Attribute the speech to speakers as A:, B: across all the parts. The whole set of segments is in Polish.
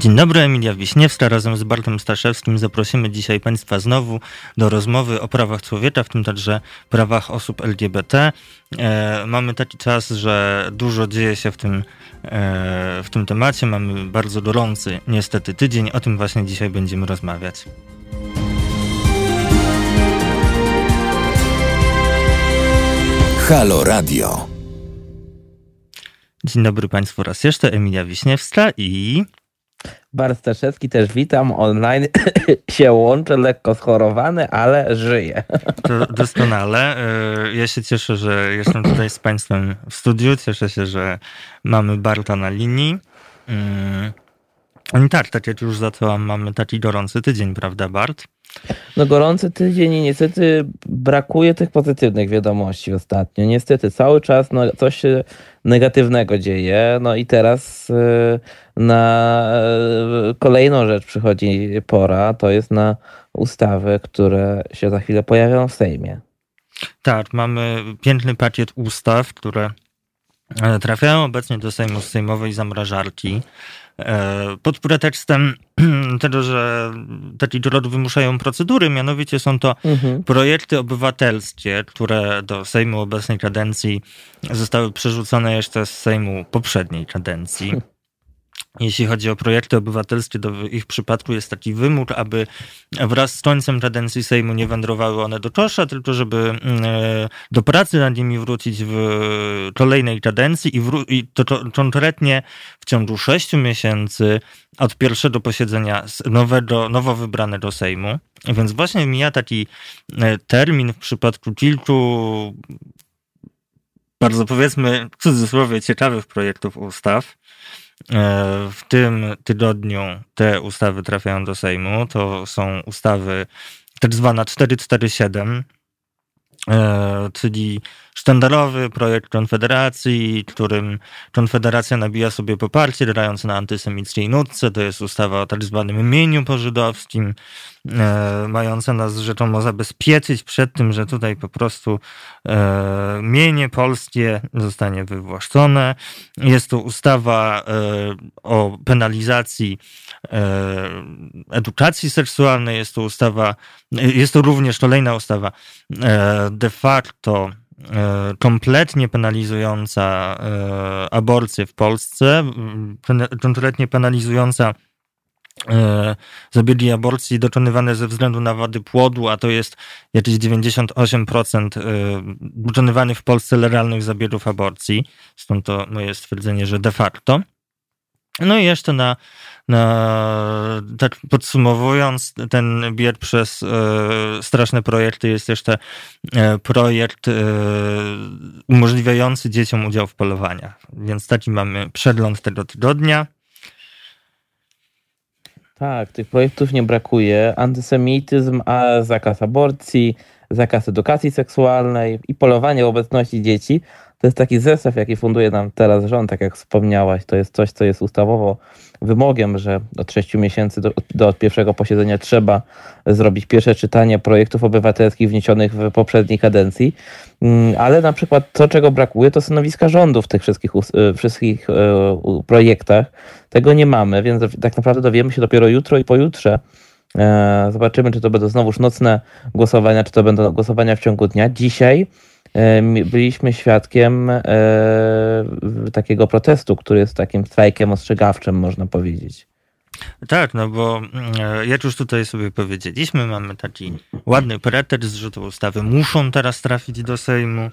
A: Dzień dobry, Emilia Wiśniewska. Razem z Bartem Staszewskim zaprosimy dzisiaj Państwa znowu do rozmowy o prawach człowieka, w tym także prawach osób LGBT. E, mamy taki czas, że dużo dzieje się w tym, e, w tym temacie. Mamy bardzo gorący, niestety, tydzień. O tym właśnie dzisiaj będziemy rozmawiać.
B: Halo Radio.
A: Dzień dobry Państwu raz jeszcze. Emilia Wiśniewska i...
C: Bart Staszewski też witam. Online się łączę, lekko schorowany, ale żyję.
A: To doskonale. E, ja się cieszę, że jestem tutaj z Państwem w studiu. Cieszę się, że mamy Barta na linii. Mm. I tak, tak jak już zacząłem, mamy taki gorący tydzień, prawda Bart?
C: No gorący tydzień i niestety brakuje tych pozytywnych wiadomości ostatnio. Niestety cały czas no, coś negatywnego dzieje. No i teraz y, na y, kolejną rzecz przychodzi pora, to jest na ustawy, które się za chwilę pojawią w Sejmie.
A: Tak, mamy piękny pakiet ustaw, które e, trafiają obecnie do Sejmu z Sejmowej zamrażarki. E, pod pretekstem tego, że taki drog wymuszają procedury, mianowicie są to mhm. projekty obywatelskie, które do Sejmu obecnej kadencji zostały przerzucone jeszcze z Sejmu poprzedniej kadencji. Jeśli chodzi o projekty obywatelskie, to w ich przypadku jest taki wymóg, aby wraz z końcem kadencji Sejmu nie wędrowały one do kosza, tylko żeby mm, e, do pracy nad nimi wrócić w kolejnej kadencji i, i to, to konkretnie w ciągu sześciu miesięcy od pierwszego posiedzenia nowego, nowo wybranego Sejmu. Więc właśnie mija taki e, termin w przypadku kilku bardzo powiedzmy w cudzysłowie ciekawych projektów ustaw, w tym tygodniu te ustawy trafiają do Sejmu. To są ustawy tak zwana 447, e, czyli sztandarowy projekt Konfederacji, którym Konfederacja nabija sobie poparcie, grając na antysemickiej nutce. To jest ustawa o tak zwanym mieniu pożydowskim, e, mająca nas rzekomo zabezpieczyć przed tym, że tutaj po prostu e, mienie polskie zostanie wywłaszczone. Jest to ustawa e, o penalizacji e, edukacji seksualnej, jest to ustawa, jest to również kolejna ustawa e, de facto kompletnie penalizująca e, aborcję w Polsce, kompletnie penalizująca e, zabiegi aborcji dokonywane ze względu na wady płodu, a to jest jakieś 98% dokonywanych w Polsce legalnych zabiegów aborcji. Stąd to moje stwierdzenie, że de facto. No i jeszcze na, na tak podsumowując, ten bieg przez e, straszne projekty jest jeszcze e, projekt e, umożliwiający dzieciom udział w polowaniach. Więc taki mamy przegląd tego tygodnia.
C: Tak, tych projektów nie brakuje. Antysemityzm, zakaz aborcji, zakaz edukacji seksualnej i polowanie w obecności dzieci to jest taki zestaw, jaki funduje nam teraz rząd, tak jak wspomniałaś. To jest coś, co jest ustawowo wymogiem, że od 6 miesięcy do, do pierwszego posiedzenia trzeba zrobić pierwsze czytanie projektów obywatelskich wniesionych w poprzedniej kadencji. Mm, ale na przykład to, czego brakuje, to stanowiska rządu w tych wszystkich, y, wszystkich y, projektach. Tego nie mamy, więc tak naprawdę dowiemy się dopiero jutro i pojutrze. E, zobaczymy, czy to będą znowuż nocne głosowania, czy to będą głosowania w ciągu dnia. Dzisiaj byliśmy świadkiem e, takiego protestu, który jest takim strajkiem ostrzegawczym, można powiedzieć.
A: Tak, no bo e, jak już tutaj sobie powiedzieliśmy, mamy taki ładny pretekst, że te ustawy muszą teraz trafić do Sejmu,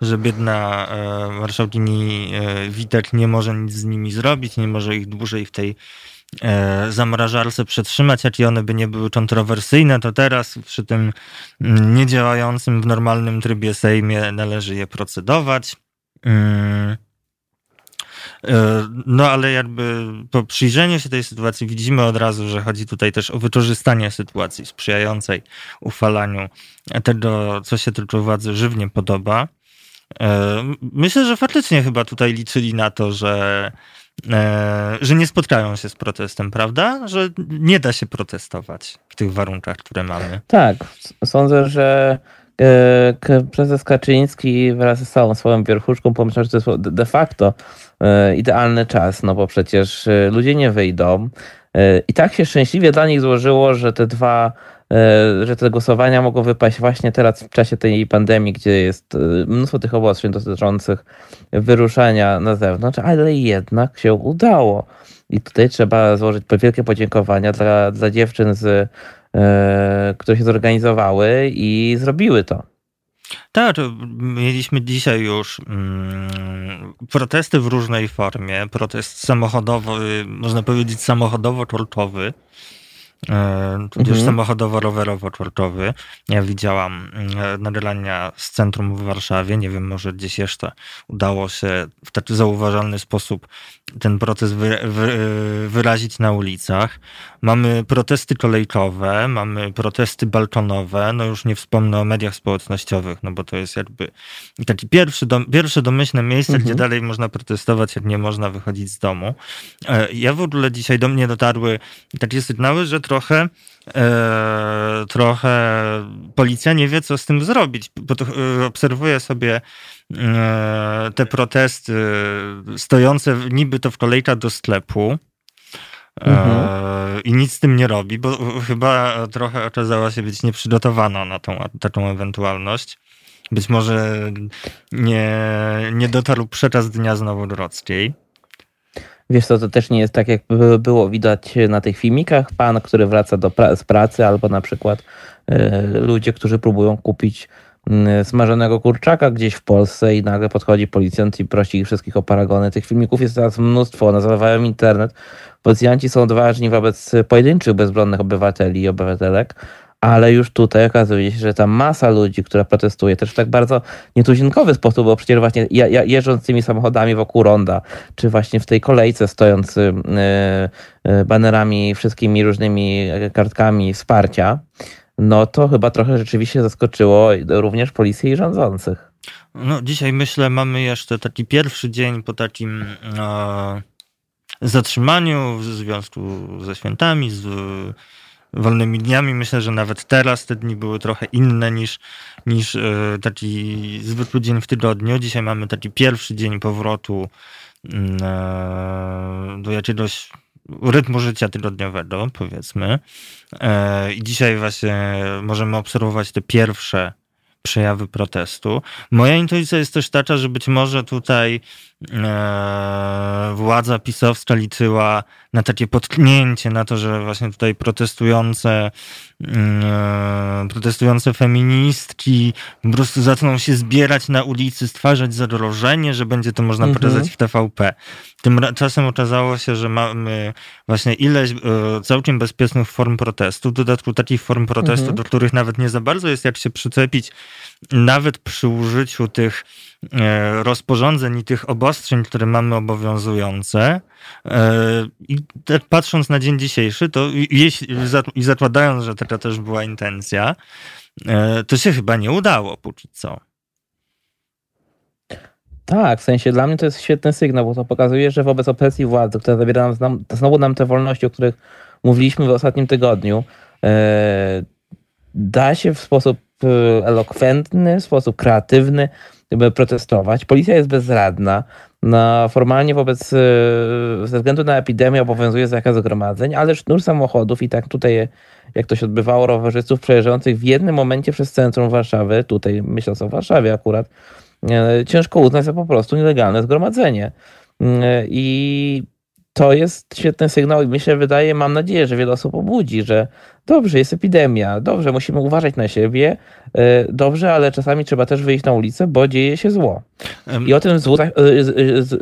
A: że biedna e, marszałkini Witek nie może nic z nimi zrobić, nie może ich dłużej w tej E, zamrażarce przetrzymać, jakie one by nie były kontrowersyjne, to teraz przy tym niedziałającym w normalnym trybie Sejmie należy je procedować. Mm. E, no ale jakby po przyjrzeniu się tej sytuacji widzimy od razu, że chodzi tutaj też o wykorzystanie sytuacji sprzyjającej uchwalaniu tego, co się tylko władzy żywnie podoba. E, myślę, że faktycznie chyba tutaj liczyli na to, że E, że nie spotkają się z protestem, prawda? Że nie da się protestować w tych warunkach, które mamy.
C: Tak, sądzę, że e, prezes Kaczyński wraz z całą swoją wierchuszką pomyślał, że to jest de facto e, idealny czas, no bo przecież ludzie nie wyjdą, I tak się szczęśliwie dla nich złożyło, że te dwa, że te głosowania mogą wypaść właśnie teraz w czasie tej pandemii, gdzie jest mnóstwo tych obostrzeń dotyczących wyruszania na zewnątrz, ale jednak się udało. I tutaj trzeba złożyć wielkie podziękowania dla, dla dziewczyn, z, e, które się zorganizowały i zrobiły to.
A: Tak, mieliśmy dzisiaj już mm, protesty w różnej formie. Protest samochodowy, można powiedzieć samochodowo-tortowy E, tudzież mhm. samochodowo-rowerowo-czortowy. Ja widziałam e, nagrania z centrum w Warszawie. Nie wiem, może gdzieś jeszcze udało się w taki zauważalny sposób ten protest wy, wy, wyrazić na ulicach. Mamy protesty kolejkowe, mamy protesty balkonowe, no już nie wspomnę o mediach społecznościowych, no bo to jest jakby taki pierwszy, dom, pierwsze domyślne miejsce, mhm. gdzie dalej można protestować, jak nie można wychodzić z domu. E, ja w ogóle dzisiaj do mnie dotarły takie sygnały, że trochę e, trochę policja nie wie, co z tym zrobić, e, obserwuję sobie e, te protesty stojące niby to w kolejkach do sklepu, Mhm. I nic z tym nie robi, bo chyba trochę okazała się być nieprzygotowana na tą taką ewentualność. Być może nie, nie dotarł przekaz Dnia Nowogrodzkiej.
C: Wiesz co, to też nie jest tak, jak było widać na tych filmikach. Pan, który wraca do pra z pracy, albo na przykład y, ludzie, którzy próbują kupić y, smażonego kurczaka gdzieś w Polsce i nagle podchodzi policjant i prosi ich wszystkich o paragony. Tych filmików jest teraz mnóstwo, one zalewają internet. Policjanci są odważni wobec pojedynczych bezbronnych obywateli i obywatelek, ale już tutaj okazuje się, że ta masa ludzi, która protestuje, też w tak bardzo nietuzinkowy sposób, bo przecież właśnie jeżdżąc tymi samochodami wokół ronda, czy właśnie w tej kolejce stojąc y, y, banerami, wszystkimi różnymi kartkami wsparcia, no to chyba trochę rzeczywiście zaskoczyło również policję i rządzących.
A: No, dzisiaj myślę, mamy jeszcze taki pierwszy dzień po takim e, zatrzymaniu w związku ze świętami, z wolnymi dniami. Myślę, że nawet teraz te dni były trochę inne niż, niż e, taki zwykły dzień w tygodniu. Dzisiaj mamy taki pierwszy dzień powrotu mm, e, do jakiegoś rytmu życia tygodniowego, powiedzmy. E, I dzisiaj właśnie możemy obserwować te pierwsze przejawy protestu. Moja intuicja jest też taka, że być może tutaj władza pisowska liczyła na takie potknięcie, na to, że właśnie tutaj protestujące mm, e, protestujące feministki po prostu zaczną się zbierać na ulicy, stwarzać zagrożenie, że będzie to można mhm. pokazać w TVP. Tymczasem okazało się, że mamy właśnie ileś e, całkiem bezpiecznych form protestu, w dodatku takich form protestu, mhm. do których nawet nie za bardzo jest jak się przyczepić, nawet przy użyciu tych rozporządzeń i tych obostrzeń, które mamy obowiązujące. E, I patrząc na dzień dzisiejszy, to i zakładając, że taka też była intencja, to się chyba nie udało póki co.
C: Tak, w sensie dla mnie to jest świetny sygnał, bo to pokazuje, że wobec opresji władzy, która zabiera nam, znowu nam te wolności, o których mówiliśmy w ostatnim tygodniu, e, da się w sposób e, elokwentny, w sposób kreatywny protestować. Policja jest bezradna. No, formalnie wobec, e, ze względu na epidemię obowiązuje zakaz zgromadzeń, ale sznur samochodów i tak tutaj, jak to się odbywało, rowerzystów przejeżdżających w jednym momencie przez centrum Warszawy, tutaj myśląc o Warszawie akurat, E, ciężko uznać za po prostu nielegalne zgromadzenie. E, I to jest świetny sygnał i myślę, wydaje, mam nadzieję, że wiele osób obudzi, że dobrze, jest epidemia, dobrze, musimy uważać na siebie, dobrze, ale czasami trzeba też wyjść na ulicę, bo dzieje się zło. I o tym złu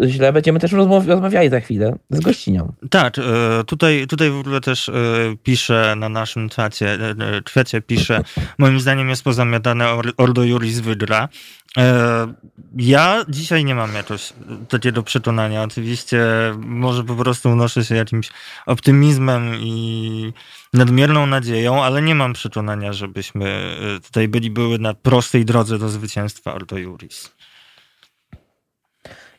C: źle będziemy też rozmawiali za chwilę z gościnią.
A: Tak, tutaj, tutaj w ogóle też pisze na naszym czacie, czwecie pisze, moim zdaniem jest pozamiatane Ordo Juris Wydra. E, ja dzisiaj nie mam jakoś takiego przekonania. Oczywiście może po prostu unoszę się jakimś optymizmem i nadmierną nadzieją, ale nie mam przekonania, żebyśmy e, tutaj byli były na prostej drodze do zwycięstwa Alto Juris.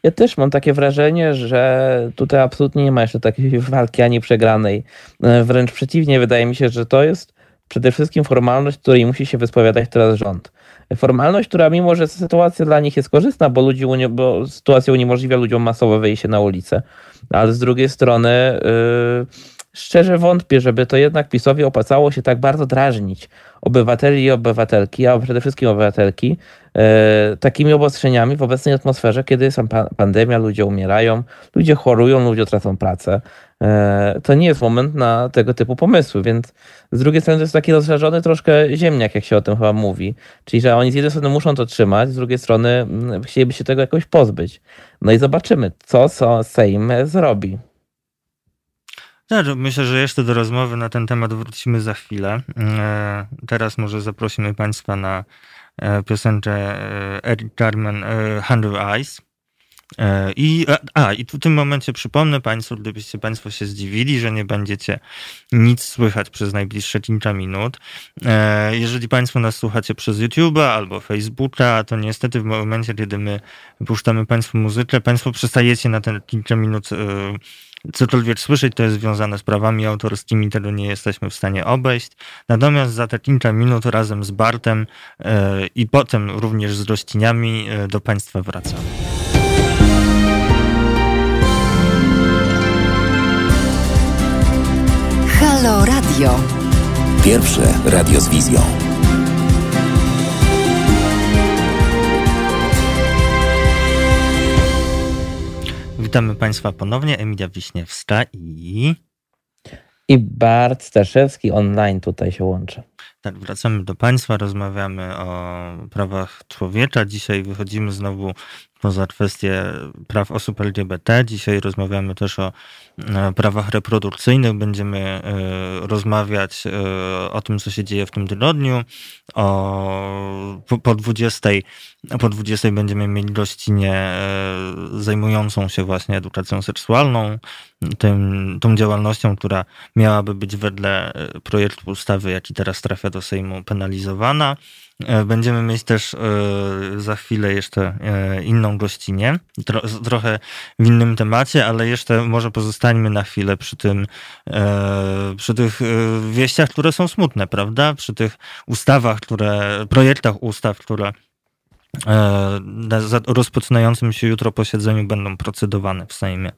C: Ja też mam takie wrażenie, że tutaj absolutnie nie ma jeszcze takiej walki ani przegranej. E, wręcz przeciwnie, wydaje mi się, że to jest przede wszystkim formalność, której musi się wyspowiadać teraz rząd formalność, która mimo, że sytuacja dla nich jest korzystna, bo, ludzi, bo sytuacja uniemożliwia ludziom masowe wyjście na ulicę, ale z drugiej strony yy, szczerze wątpię, żeby to jednak PiSowi opłacało się tak bardzo drażnić obywateli i obywatelki, a przede wszystkim obywatelki, takimi obostrzeniami w obecnej atmosferze, kiedy jest pandemia, ludzie umierają, ludzie chorują, ludzie tracą pracę. E, to nie jest moment na tego typu pomysły, więc z drugiej strony to jest taki rozszerzony troszkę ziemniak, jak się o tym chyba mówi. Czyli, że oni z jednej strony muszą to trzymać, z drugiej strony mm, chcieliby się tego jakoś pozbyć. No i zobaczymy, co Sejm zrobi.
A: Tak, myślę, że jeszcze do rozmowy na ten temat wrócimy za chwilę. E, teraz może zaprosimy Państwa na e, piosenkę e, Eric Carmen Hundred Eyes. I, a, i w tym momencie przypomnę Państwu, gdybyście Państwo się zdziwili, że nie będziecie nic słychać przez najbliższe kilka minut. Jeżeli Państwo nas słuchacie przez YouTube'a albo Facebooka, to niestety w momencie, kiedy my puszczamy Państwu muzykę, Państwo przestajecie na te kilka minut cokolwiek słyszeć, to jest związane z prawami autorskimi, tego nie jesteśmy w stanie obejść. Natomiast za te kilka minut razem z Bartem e, i potem również z rośliniami e, do Państwa wracamy.
B: Halo Radio. Pierwsze radio z wizją.
A: Witamy Państwa ponownie. Emilia Wiśniewska i.
C: I Bart Staszewski online tutaj się łączy.
A: Tak, wracamy do Państwa, rozmawiamy o prawach człowieka. Dzisiaj wychodzimy znowu poza kwestię praw osób LGBT. Dzisiaj rozmawiamy też o e, prawach reprodukcyjnych. Będziemy e, rozmawiać e, o tym, co się dzieje w tym tygodniu. O, po 20, po 20 będziemy mieli gościnę zajmującą się właśnie edukacją seksualną, tym, tą działalnością, która miałaby być wedle projektu ustawy, jaki teraz trafia do Sejmu, penalizowana. E, będziemy mieć też e, za chwilę jeszcze e, inną gościnę, trochę w innym temacie, ale jeszcze może pozostańmy na chwilę przy tym, przy tych wieściach, które są smutne, prawda? Przy tych ustawach, które, projektach ustaw, które na rozpoczynającym się jutro posiedzeniu będą procedowane w Sejmie.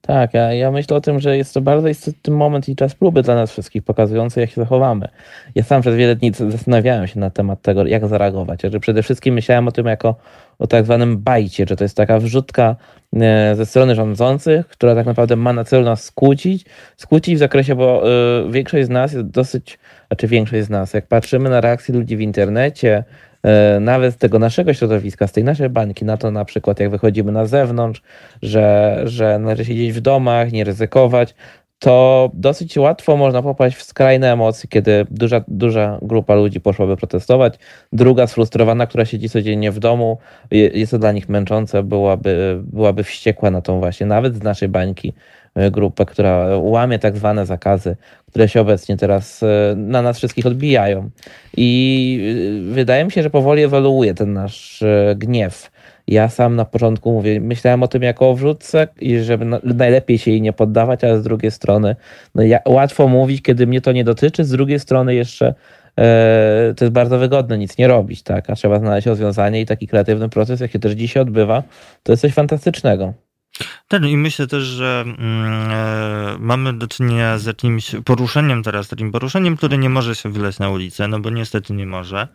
C: Tak, ja, ja myślę o tym, że jest to bardzo istotny moment i czas próby dla nas wszystkich, pokazujący, jak się zachowamy. Ja sam przez wiele dni zastanawiałem się na temat tego, jak zareagować. Że przede wszystkim myślałem o tym jako o tak zwanym bajcie, że to jest taka wrzutka e, ze strony rządzących, która tak naprawdę ma na celu nas skłócić, skłócić w zakresie, bo y, większość z nas jest dosyć, znaczy większość z nas, jak patrzymy na reakcje ludzi w internecie, E, nawet z tego naszego środowiska, z tej naszej bańki, na to na przykład jak wychodzimy na zewnątrz, że, że należy siedzieć w domach, nie ryzykować, to dosyć łatwo można popaść w skrajne emocje, kiedy duża, duża grupa ludzi poszłaby protestować. Druga sfrustrowana, która siedzi codziennie w domu, jest to dla nich męczące, byłaby, byłaby wściekła na tą właśnie, nawet z naszej bańki, e, grupę, która łamie tak zwane zakazy, które się obecnie teraz e, na nas wszystkich odbijają. I wydaje mi się, że powoli ewoluuje ten nasz gniew ja sam na początku mówię, myślałem o tym jako o wrzutce i żeby najlepiej się jej nie poddawać, ale z drugiej strony no ja, łatwo mówić, kiedy mnie to nie dotyczy, z drugiej strony jeszcze e, to jest bardzo wygodne nic nie robić, tak? A trzeba znaleźć rozwiązanie i taki kreatywny proces, jaki też dzisiaj odbywa, to jest coś fantastycznego.
A: Tak, i myślę też, że e, mamy do czynienia z jakimś poruszeniem teraz, takim poruszeniem, które nie może się wyleć na ulicę, no bo niestety nie może.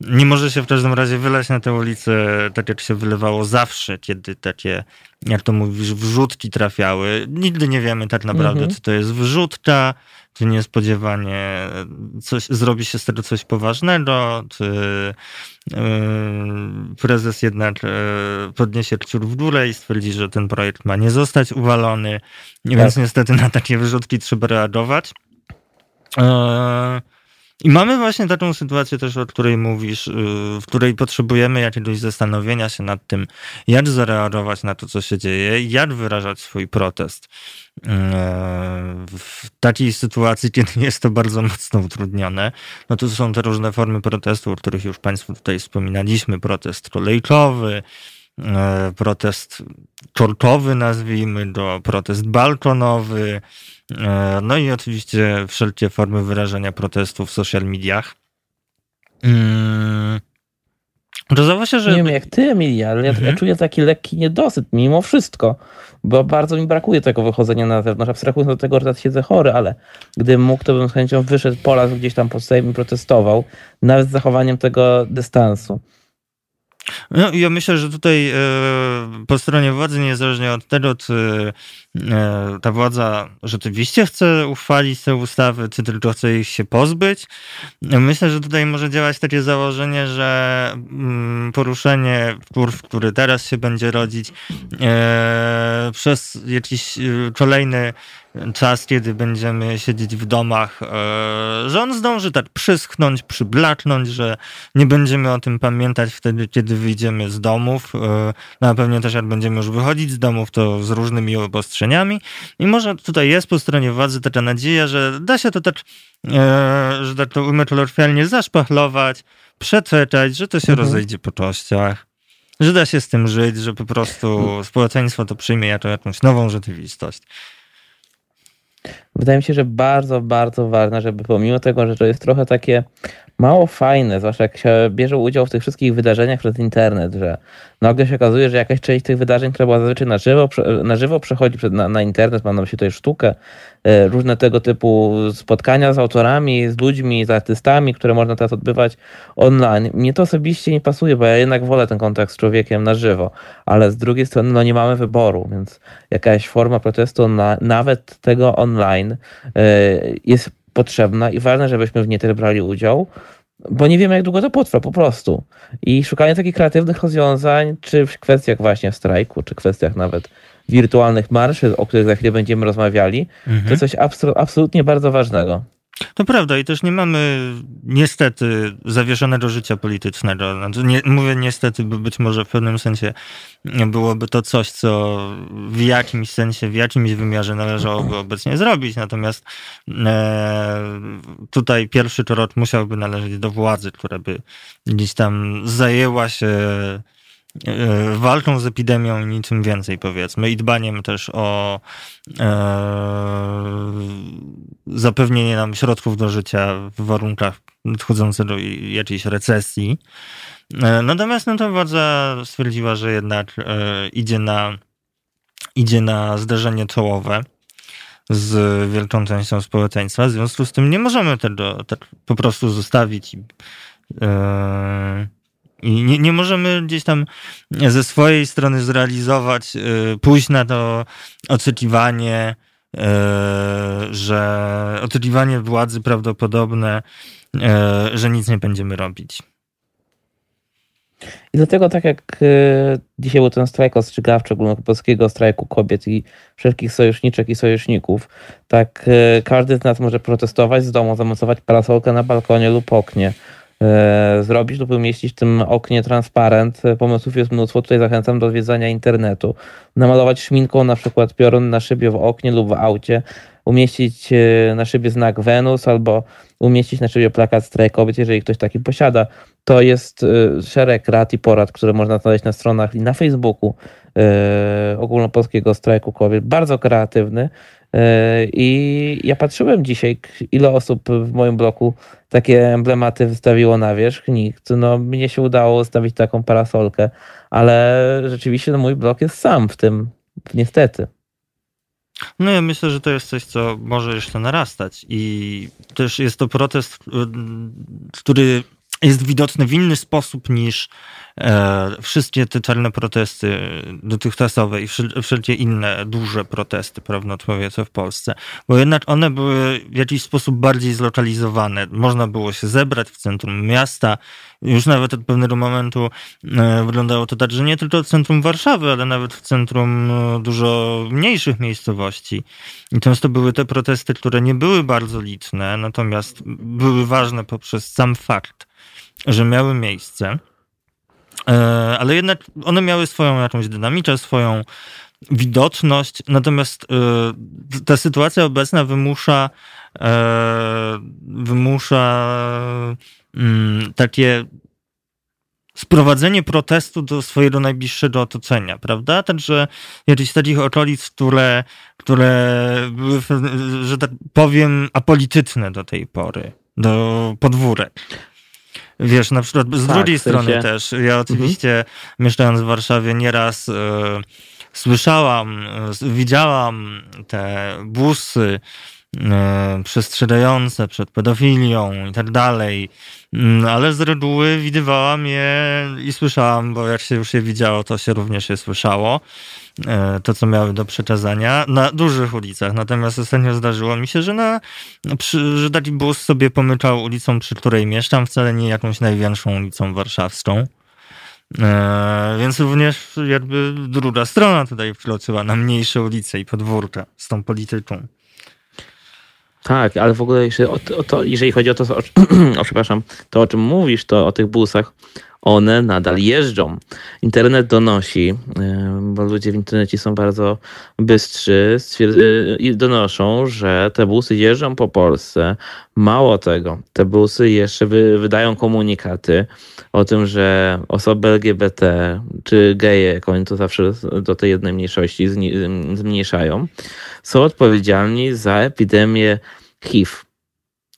A: Nie może się w każdym razie wylać na tę ulicę tak, jak się wylewało zawsze, kiedy takie, jak to mówisz, wrzutki trafiały. Nigdy nie wiemy tak naprawdę, mhm. czy to jest wrzutka, czy niespodziewanie coś, zrobi się z tego coś poważnego, czy yy, prezes jednak yy, podniesie kciuk w górę i stwierdzi, że ten projekt ma nie zostać uwalony. Tak. Więc niestety na takie wyrzutki trzeba reagować. Yy, i mamy właśnie taką sytuację też, o której mówisz, y, w której potrzebujemy jakiegoś zastanowienia się nad tym, jak zareagować na to, co się dzieje, jak wyrażać swój protest. Y, w takiej sytuacji, kiedy jest to bardzo mocno utrudnione, no to są te różne formy protestu, o których już Państwu tutaj wspominaliśmy. Protest kolejkowy, y, protest korkowy, nazwijmy go, protest balkonowy, no i oczywiście wszelkie formy wyrażania protestu w social mediach. Mm. Okazało się, że...
C: Nie wiem jak ty, Emilia, ale mhm. ja, czuję taki lekki niedosyt mimo wszystko, bo bardzo mi brakuje tego wychodzenia na zewnątrz. Abstrahując od tego, że teraz siedzę chory, ale gdybym mógł, to bym z chęcią wyszedł po las gdzieś tam pod i protestował, nawet z zachowaniem tego dystansu.
A: No, ja myślę, że tutaj e, po stronie władzy, niezależnie od tego, czy e, ta władza rzeczywiście chce uchwalić te ustawy, czy tylko chce ich się pozbyć, myślę, że tutaj może działać takie założenie, że mm, poruszenie kurw, który teraz się będzie rodzić, e, przez jakiś kolejny czas, kiedy będziemy siedzieć w domach, e, że on zdąży tak przyschnąć, przyblaknąć, że nie będziemy o tym pamiętać wtedy, kiedy wyjdziemy z domów. E, no pewnie też jak będziemy już wychodzić z domów, to z różnymi obostrzeniami. I może tutaj jest po stronie władzy taka nadzieja, że da się to tak, e, że tak to ujmę kolorfialnie, zaszpachlować, przeczekać, że to się mhm. rozejdzie po czościach że da się z tym żyć, że po prostu społeczeństwo to przyjmie jako jakąś nową rzeczywistość.
C: Wydaje mi się, że bardzo, bardzo ważne, żeby pomimo tego, że to jest trochę takie mało fajne, zwłaszcza jak się bierze udział w tych wszystkich wydarzeniach przez internet, że nagle się okazuje, że jakaś część tych wydarzeń, która była zazwyczaj na żywo, na żywo przechodzi na, na internet, mam na myśli tutaj sztukę, e, różne tego typu spotkania z autorami, z ludźmi, z artystami, które można teraz odbywać online. Mnie to osobiście nie pasuje, bo ja jednak wolę ten kontakt z człowiekiem na żywo, ale z drugiej strony no nie mamy wyboru, więc jakaś forma protestu na, nawet tego online e, jest potrzebna i ważne, żebyśmy w niej też brali udział, bo nie wiemy, jak długo to potrwa po prostu. I szukanie takich kreatywnych rozwiązań, czy w kwestiach właśnie strajku, czy kwestiach nawet wirtualnych marszy, o których za chwilę będziemy rozmawiali, mhm. to coś absolutnie bardzo ważnego.
A: To prawda i też nie mamy niestety zawieszonego życia politycznego. Znaczy, nie, mówię niestety, bo być może w pewnym sensie byłoby to coś, co w jakimś sensie, w jakimś wymiarze należałoby obecnie zrobić. Natomiast e, tutaj pierwszy torot musiałby należeć do władzy, która by gdzieś tam zajęła się walką z epidemią i niczym więcej, powiedzmy, i dbaniem też o e, zapewnienie nam środków do życia w warunkach nadchodzącej do jakiejś recesji. E, natomiast no to władza stwierdziła, że jednak e, idzie na idzie na zderzenie czołowe z wielką częścią społeczeństwa. W związku z tym nie możemy tego tak po prostu zostawić i, e, i nie, nie możemy gdzieś tam ze swojej strony zrealizować, y, pójść na to oczekiwanie, y, że oczekiwanie władzy prawdopodobne, y, że nic nie będziemy robić.
C: I dlatego tak jak dzisiaj był ten strajk ostrzegawczy ogólnopolskiego strajku kobiet i wszelkich sojuszniczek i sojuszników, tak każdy z nas może protestować z domu, zamocować parasolkę na balkonie lub oknie, zrobić lub umieścić w tym oknie transparent. Pomysłów jest mnóstwo. Tutaj zachęcam do odwiedzania internetu. Namalować szminką na przykład piorun na szybie w oknie lub w aucie. Umieścić e, na szybie znak Wenus albo umieścić na szybie plakat strajk kobiet, jeżeli ktoś taki posiada. To jest e, szereg rad i porad, które można znaleźć na stronach i na Facebooku ogólnopolskiego strajku kobiet. Bardzo kreatywny. E, I ja patrzyłem dzisiaj, ile osób w moim bloku takie emblematy wystawiło na wierzch. Nikt. No, mnie się udało ustawić taką parasolkę, ale rzeczywiście no, mój blok jest sam w tym, niestety.
A: No ja myślę, że to jest coś, co może jeszcze narastać i też jest to protest, który jest widoczny w inny sposób niż wszystkie te czarne protesty dotychczasowe i wszelkie inne duże protesty prawnoczłowiece w Polsce, bo jednak one były w jakiś sposób bardziej zlokalizowane. Można było się zebrać w centrum miasta. Już nawet od pewnego momentu e, wyglądało to tak, że nie tylko w centrum Warszawy, ale nawet w centrum e, dużo mniejszych miejscowości. I często były te protesty, które nie były bardzo liczne, natomiast były ważne poprzez sam fakt, że miały miejsce, e, ale jednak one miały swoją jakąś dynamikę, swoją widoczność, natomiast e, ta sytuacja obecna wymusza e, wymusza mm, takie sprowadzenie protestu do swojego najbliższego otoczenia, prawda? Także jakieś takich okolic, które, które były, że tak powiem, apolityczne do tej pory, do podwórek. Wiesz, na przykład z tak, drugiej w sensie... strony też. Ja mhm. oczywiście mhm. mieszkając w Warszawie nieraz y, słyszałam, y, widziałam te busy E, przestrzegające przed pedofilią i tak dalej. Mm, ale z reguły widywałam je i słyszałam, bo jak się już je widziało, to się również je słyszało. E, to, co miały do przekazania na dużych ulicach. Natomiast ostatnio zdarzyło mi się, że, na, że taki bus sobie pomyczał ulicą, przy której mieszkam, wcale nie jakąś największą ulicą warszawską. E, więc również jakby druga strona tutaj wkroczyła na mniejsze ulice i podwórka z tą polityką.
C: Tak, ale w ogóle jeżeli, o, o to, jeżeli chodzi o to, o, o, przepraszam, to o czym mówisz, to o tych busach, one nadal jeżdżą. Internet donosi, bo ludzie w internecie są bardzo bystrzy i donoszą, że te busy jeżdżą po Polsce. Mało tego, te busy jeszcze wy, wydają komunikaty o tym, że osoby LGBT czy geje, jak oni to zawsze do tej jednej mniejszości zmniejszają, są odpowiedzialni za epidemię HIV.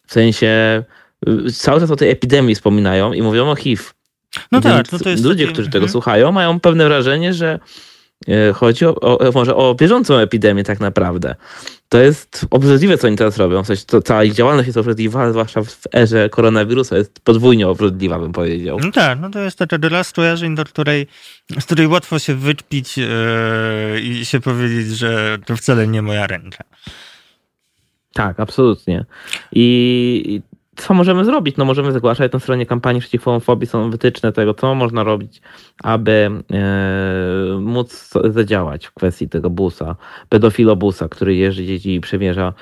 C: W sensie y, cały czas o tej epidemii wspominają i mówią o HIV. No tak, no to jest ludzie, taki... którzy tego mhm. słuchają, mają pewne wrażenie, że chodzi o, o, może o bieżącą epidemię tak naprawdę. To jest obrzydliwe, co oni teraz robią. W sensie to, cała ich działalność jest obrzydliwa, zwłaszcza w erze koronawirusa jest podwójnie obrzydliwa, bym powiedział.
A: No tak, no to jest taka gra skojarzeń, do której, z której łatwo się wyćpić yy, i się powiedzieć, że to wcale nie moja ręka.
C: Tak, absolutnie. I co możemy zrobić? No możemy zgłaszać na stronie kampanii przeciw homofobii, są wytyczne tego, co można robić, aby e, móc zadziałać w kwestii tego busa, pedofilobusa, który jeździ dzieci i przemierza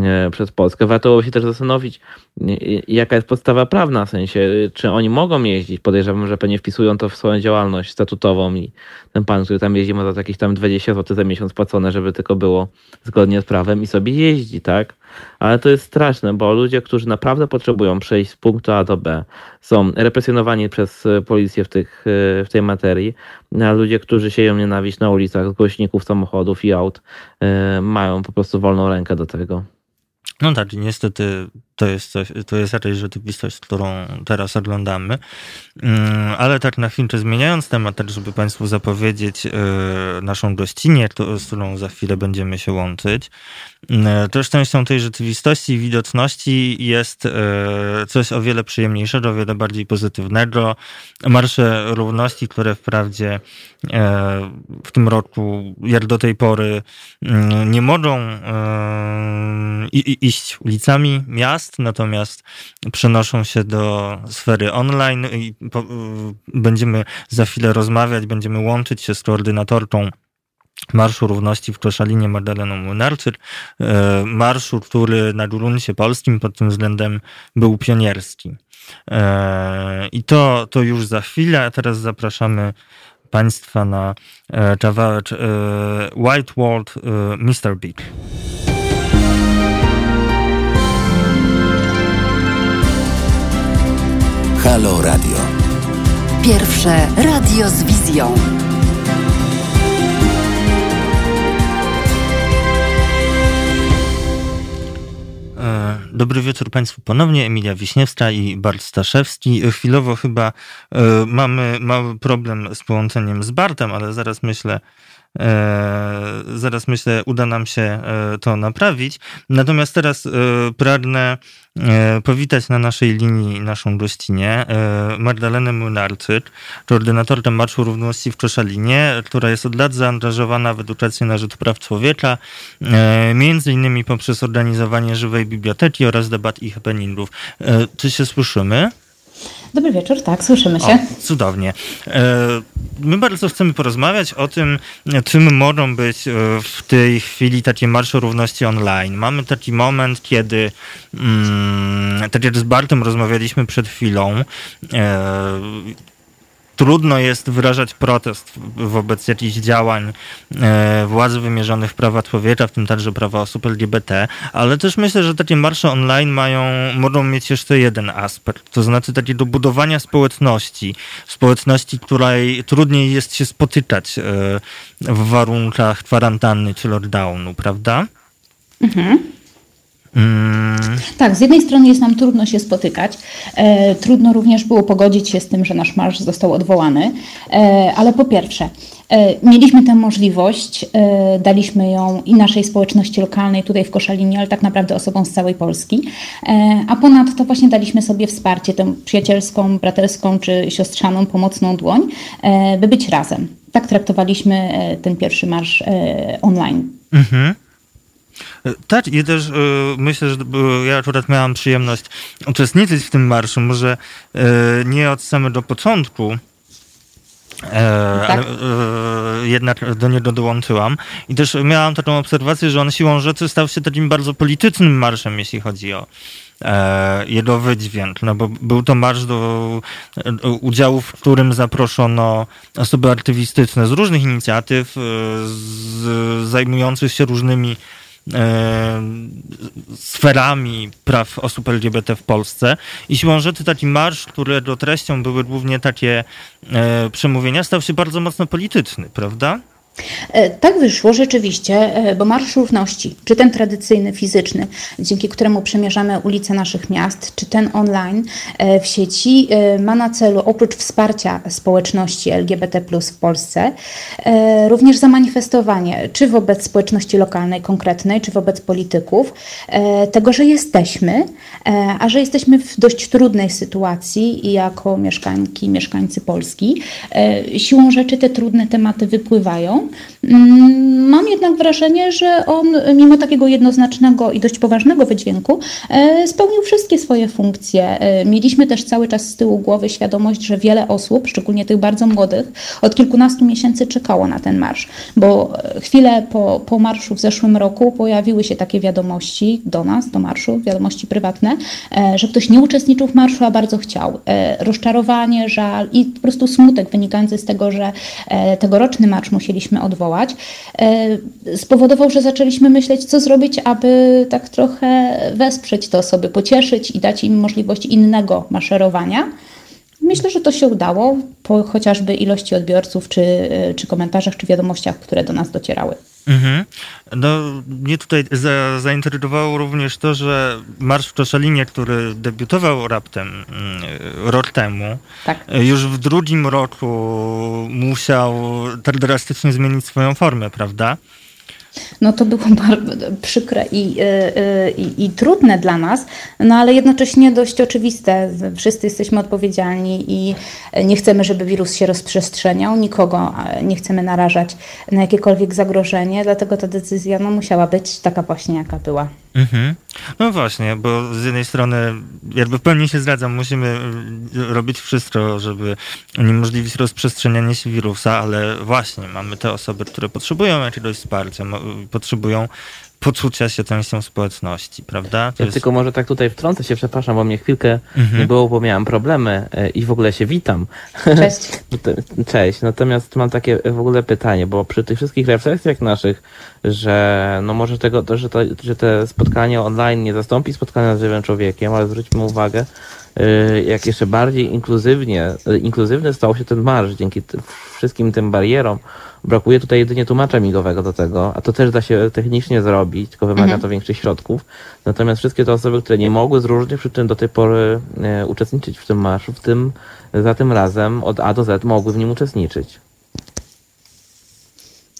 C: E, przez Polskę. Warto się też zastanowić, e, jaka jest podstawa prawna, w sensie, czy oni mogą jeździć. Podejrzewam, że pewnie wpisują to w swoją działalność statutową i ten pan, który tam jeździ, ma za jakieś tam 20 zł za miesiąc płacone, żeby tylko było zgodnie z prawem i sobie jeździ, tak? Ale to jest straszne, bo ludzie, którzy naprawdę potrzebują przejść z punktu A do B, są represjonowani przez policję w, tych, w tej materii, a ludzie, którzy sieją nienawiść na ulicach z głośników samochodów i aut, e, mają po prostu wolną rękę do tego.
A: No tak, niestety to jest, coś, to jest raczej rzeczywistość, którą teraz oglądamy. Mm, ale tak na chwilę zmieniając temat, tak żeby Państwu zapowiedzieć e, naszą gościnię, z którą za chwilę będziemy się łączyć. Mm, też częścią tej rzeczywistości i widoczności jest e, coś o wiele przyjemniejszego, o wiele bardziej pozytywnego. Marsze równości, które wprawdzie e, w tym roku, jak do tej pory, mm, nie mogą iść ulicami miast, natomiast przenoszą się do sfery online i po, będziemy za chwilę rozmawiać, będziemy łączyć się z koordynatorką Marszu Równości w Koszalinie Magdaleną Młynarczyk. E, marszu, który na gruncie polskim pod tym względem był pionierski. E, I to, to już za chwilę, a teraz zapraszamy Państwa na e, kawałek White World Mr. Big.
B: Halo Radio. Pierwsze radio z wizją.
A: E, dobry wieczór Państwu ponownie. Emilia Wiśniewska i Bart Staszewski. Chwilowo chyba e, mamy mały problem z połączeniem z Bartem, ale zaraz myślę, zaraz myślę, uda nam się e, to naprawić. Natomiast teraz e, pragnę powitać na naszej linii naszą gościnę Magdalenę Młynarczyk, koordynatorkę Marszu Równości w Koszalinie, która jest od lat zaangażowana w edukację na rzecz praw człowieka, między innymi poprzez organizowanie żywej biblioteki oraz debat i happeningów. Czy się słyszymy?
D: Dobry wieczór, tak, słyszymy się.
A: O, cudownie. E, my bardzo chcemy porozmawiać o tym, czym mogą być e, w tej chwili takie marsze równości online. Mamy taki moment, kiedy mm, tak jak z Bartem rozmawialiśmy przed chwilą, e, trudno jest wyrażać protest wobec jakichś działań e, władzy wymierzonych w prawa człowieka, w tym także prawa osób LGBT, ale też myślę, że takie marsze online mają, mogą mieć jeszcze jeden aspekt, to znaczy takiego budowania społeczności, społeczności, której trudniej jest się spotykać e, w warunkach kwarantanny czy lockdownu, prawda? Mhm.
D: Mm. Tak, z jednej strony jest nam trudno się spotykać. E, trudno również było pogodzić się z tym, że nasz marsz został odwołany, e, ale po pierwsze, e, mieliśmy tę możliwość, e, daliśmy ją i naszej społeczności lokalnej tutaj w Koszalinie, ale tak naprawdę osobom z całej Polski, e, a ponadto właśnie daliśmy sobie wsparcie, tę przyjacielską, braterską czy siostrzaną, pomocną dłoń, e, by być razem. Tak traktowaliśmy ten pierwszy marsz online. Mhm.
A: Tak, i też y, myślę, że ja akurat miałam przyjemność uczestniczyć w tym marszu, może y, nie od samego początku, E, tak. ale e, jednak do niego dołączyłam. I też miałam taką obserwację, że on siłą rzeczy stał się takim bardzo politycznym marszem, jeśli chodzi o e, jego wydźwięk. No bo był to marsz do, do udziału, w którym zaproszono osoby aktywistyczne z różnych inicjatyw, z, zajmujących się różnymi E, sferami praw osób LGBT w Polsce. I siłą rzeczy taki marsz, którego treścią były głównie takie e, przemówienia, stał się bardzo mocno polityczny, prawda?
D: E, tak wyszło rzeczywiście, e, bo Marsz Równości, czy ten tradycyjny, fizyczny, dzięki któremu przemierzamy ulice naszych miast, czy ten online e, w sieci, ma na celu oprócz wsparcia społeczności LGBT w Polsce, również zamanifestowanie, czy wobec społeczności lokalnej, konkretnej, czy wobec polityków, tego, że jesteśmy, a że jesteśmy w dość trudnej sytuacji jako mieszkanki, mieszkańcy Polski. Siłą rzeczy te trudne tematy wypływają Mm, mam jednak wrażenie, że on mimo takiego jednoznacznego i dość poważnego wydźwięku e, spełnił wszystkie swoje funkcje. E, mieliśmy też cały czas z tyłu głowy świadomość, że wiele osób, szczególnie tych bardzo młodych, od kilkunastu miesięcy czekało na ten marsz, bo chwilę po, po marszu w zeszłym roku pojawiły się takie wiadomości do nas, do marszu, wiadomości prywatne, e, że ktoś nie uczestniczył w marszu, a bardzo chciał. Rozczarowanie, żal i po prostu smutek wynikający z tego, że tegoroczny marsz musieliśmy chcieliśmy odwołać, e, spowodował, że zaczęliśmy myśleć, co zrobić, aby tak trochę wesprzeć te osoby, pocieszyć i dać im możliwość innego maszerowania. Myślę, że to się udało po chociażby ilości odbiorców, czy, e, czy komentarzach, czy wiadomościach, które do nas docierały. Mhm.
A: No, mnie tutaj za, zaintrygowało również to, że Marsz w Koszalinie, który debiutował raptem mm, rok temu, tak. już w drugim roku musiał tak drastycznie zmienić swoją formę, prawda?
D: No to było bardzo przykre i, e, e, i, i, trudne dla nas, no ale jednocześnie dość oczywiste. Wszyscy jesteśmy odpowiedzialni i nie chcemy, żeby wirus się rozprzestrzeniał, nikogo nie chcemy narażać na jakiekolwiek zagrożenie, dlatego ta decyzja no, musiała być taka właśnie, jaka była. Mhm.
A: No właśnie, bo z jednej strony jakby w pełni się zgadzam, musimy y, robić wszystko, żeby uniemożliwić rozprzestrzenianie się wirusa, ale właśnie mamy te osoby, które potrzebują jakiegoś wsparcia, potrzebują poczucia się częścią społeczności, prawda?
C: Ja jest... tylko może tak tutaj wtrącę się, przepraszam, bo mnie chwilkę mhm. nie było, bo miałem problemy e, i w ogóle się witam.
D: Cześć.
C: Cześć, natomiast mam takie w ogóle pytanie, bo przy tych wszystkich refleksjach naszych, że no może tego, to, że, to, że te spotkanie online nie zastąpi spotkania z żywym człowiekiem, ale zwróćmy uwagę, e, jak jeszcze bardziej inkluzywnie, e, inkluzywny stał się ten marsz dzięki wszystkim tym barierom, Brakuje tutaj jedynie tłumacza migowego do tego, a to też da się technicznie zrobić, tylko wymaga mhm. to większych środków. Natomiast wszystkie te osoby, które nie mogły z różnych przyczyn do tej pory e, uczestniczyć w tym marszu, w tym za tym razem od A do Z mogły w nim uczestniczyć.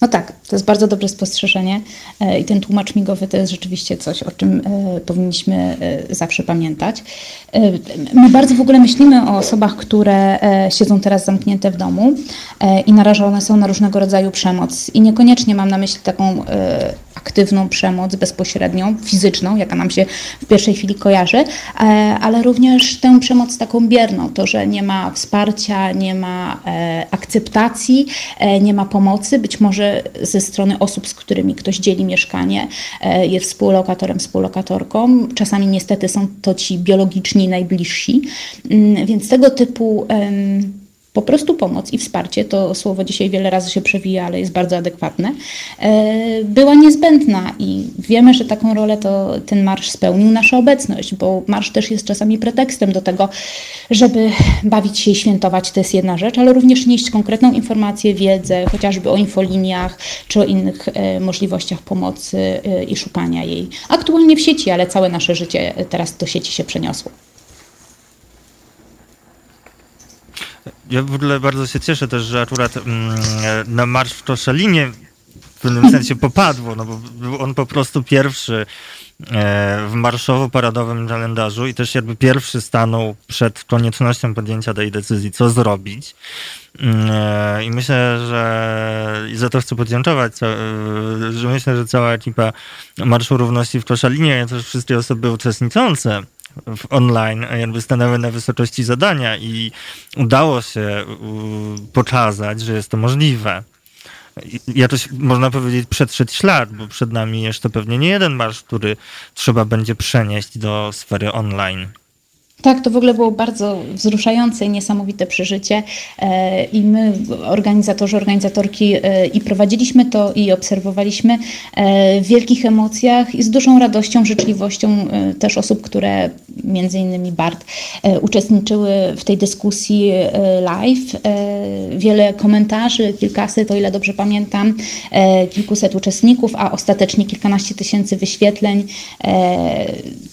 D: No tak, to jest bardzo dobre spostrzeżenie e, i ten tłumacz migowy to jest rzeczywiście coś, o czym e, powinniśmy e, zawsze pamiętać. My bardzo w ogóle myślimy o osobach, które siedzą teraz zamknięte w domu i narażone są na różnego rodzaju przemoc. I niekoniecznie mam na myśli taką aktywną przemoc bezpośrednią, fizyczną, jaka nam się w pierwszej chwili kojarzy, ale również tę przemoc taką bierną, to, że nie ma wsparcia, nie ma akceptacji, nie ma pomocy, być może ze strony osób, z którymi ktoś dzieli mieszkanie, e, jest współlokatorem, współlokatorką. Czasami niestety są to ci biologiczni najbliżsi, mm, więc tego typu po prostu pomoc i wsparcie, to słowo dzisiaj wiele razy się przewija, ale jest bardzo adekwatne, e, była niezbędna i wiemy, że taką rolę to ten marsz spełnił nasza obecność, bo marsz też jest czasami pretekstem do tego, żeby bawić się i świętować, to jest jedna rzecz, ale również nieść konkretną informację, wiedzę, chociażby o infoliniach czy o innych e, możliwościach pomocy e, i szukania jej. Aktualnie w sieci, ale całe nasze życie teraz do sieci się przeniosło.
A: Ja w ogóle bardzo się cieszę też, że akurat mm, na Marsz w Koszalinie w pewnym sensie popadło, no bo był on po prostu pierwszy e, w marszowo-paradowym kalendarzu i też jakby pierwszy stanął przed koniecznością podjęcia tej decyzji, co zrobić. Mm, e, I myślę, że i za to chcę podziękować, e, że myślę, że cała ekipa Marszu Równości w Koszalinie, też wszystkie osoby uczestniczące online jakby stanęły na wysokości zadania i udało się pokazać, że jest to możliwe. Jakoś można powiedzieć przetrzeć ślad, bo przed nami jeszcze pewnie nie jeden marsz, który trzeba będzie przenieść do sfery online.
D: Tak, to w ogóle było bardzo wzruszające i niesamowite przeżycie. E, I my, organizatorzy, organizatorki, e, i prowadziliśmy to, i obserwowaliśmy e, w wielkich emocjach i z dużą radością, życzliwością też osób, które między innymi Bart uczestniczyły w tej dyskusji live. Wiele komentarzy, kilkaset, o ile dobrze pamiętam, kilkuset uczestników, a ostatecznie kilkanaście tysięcy wyświetleń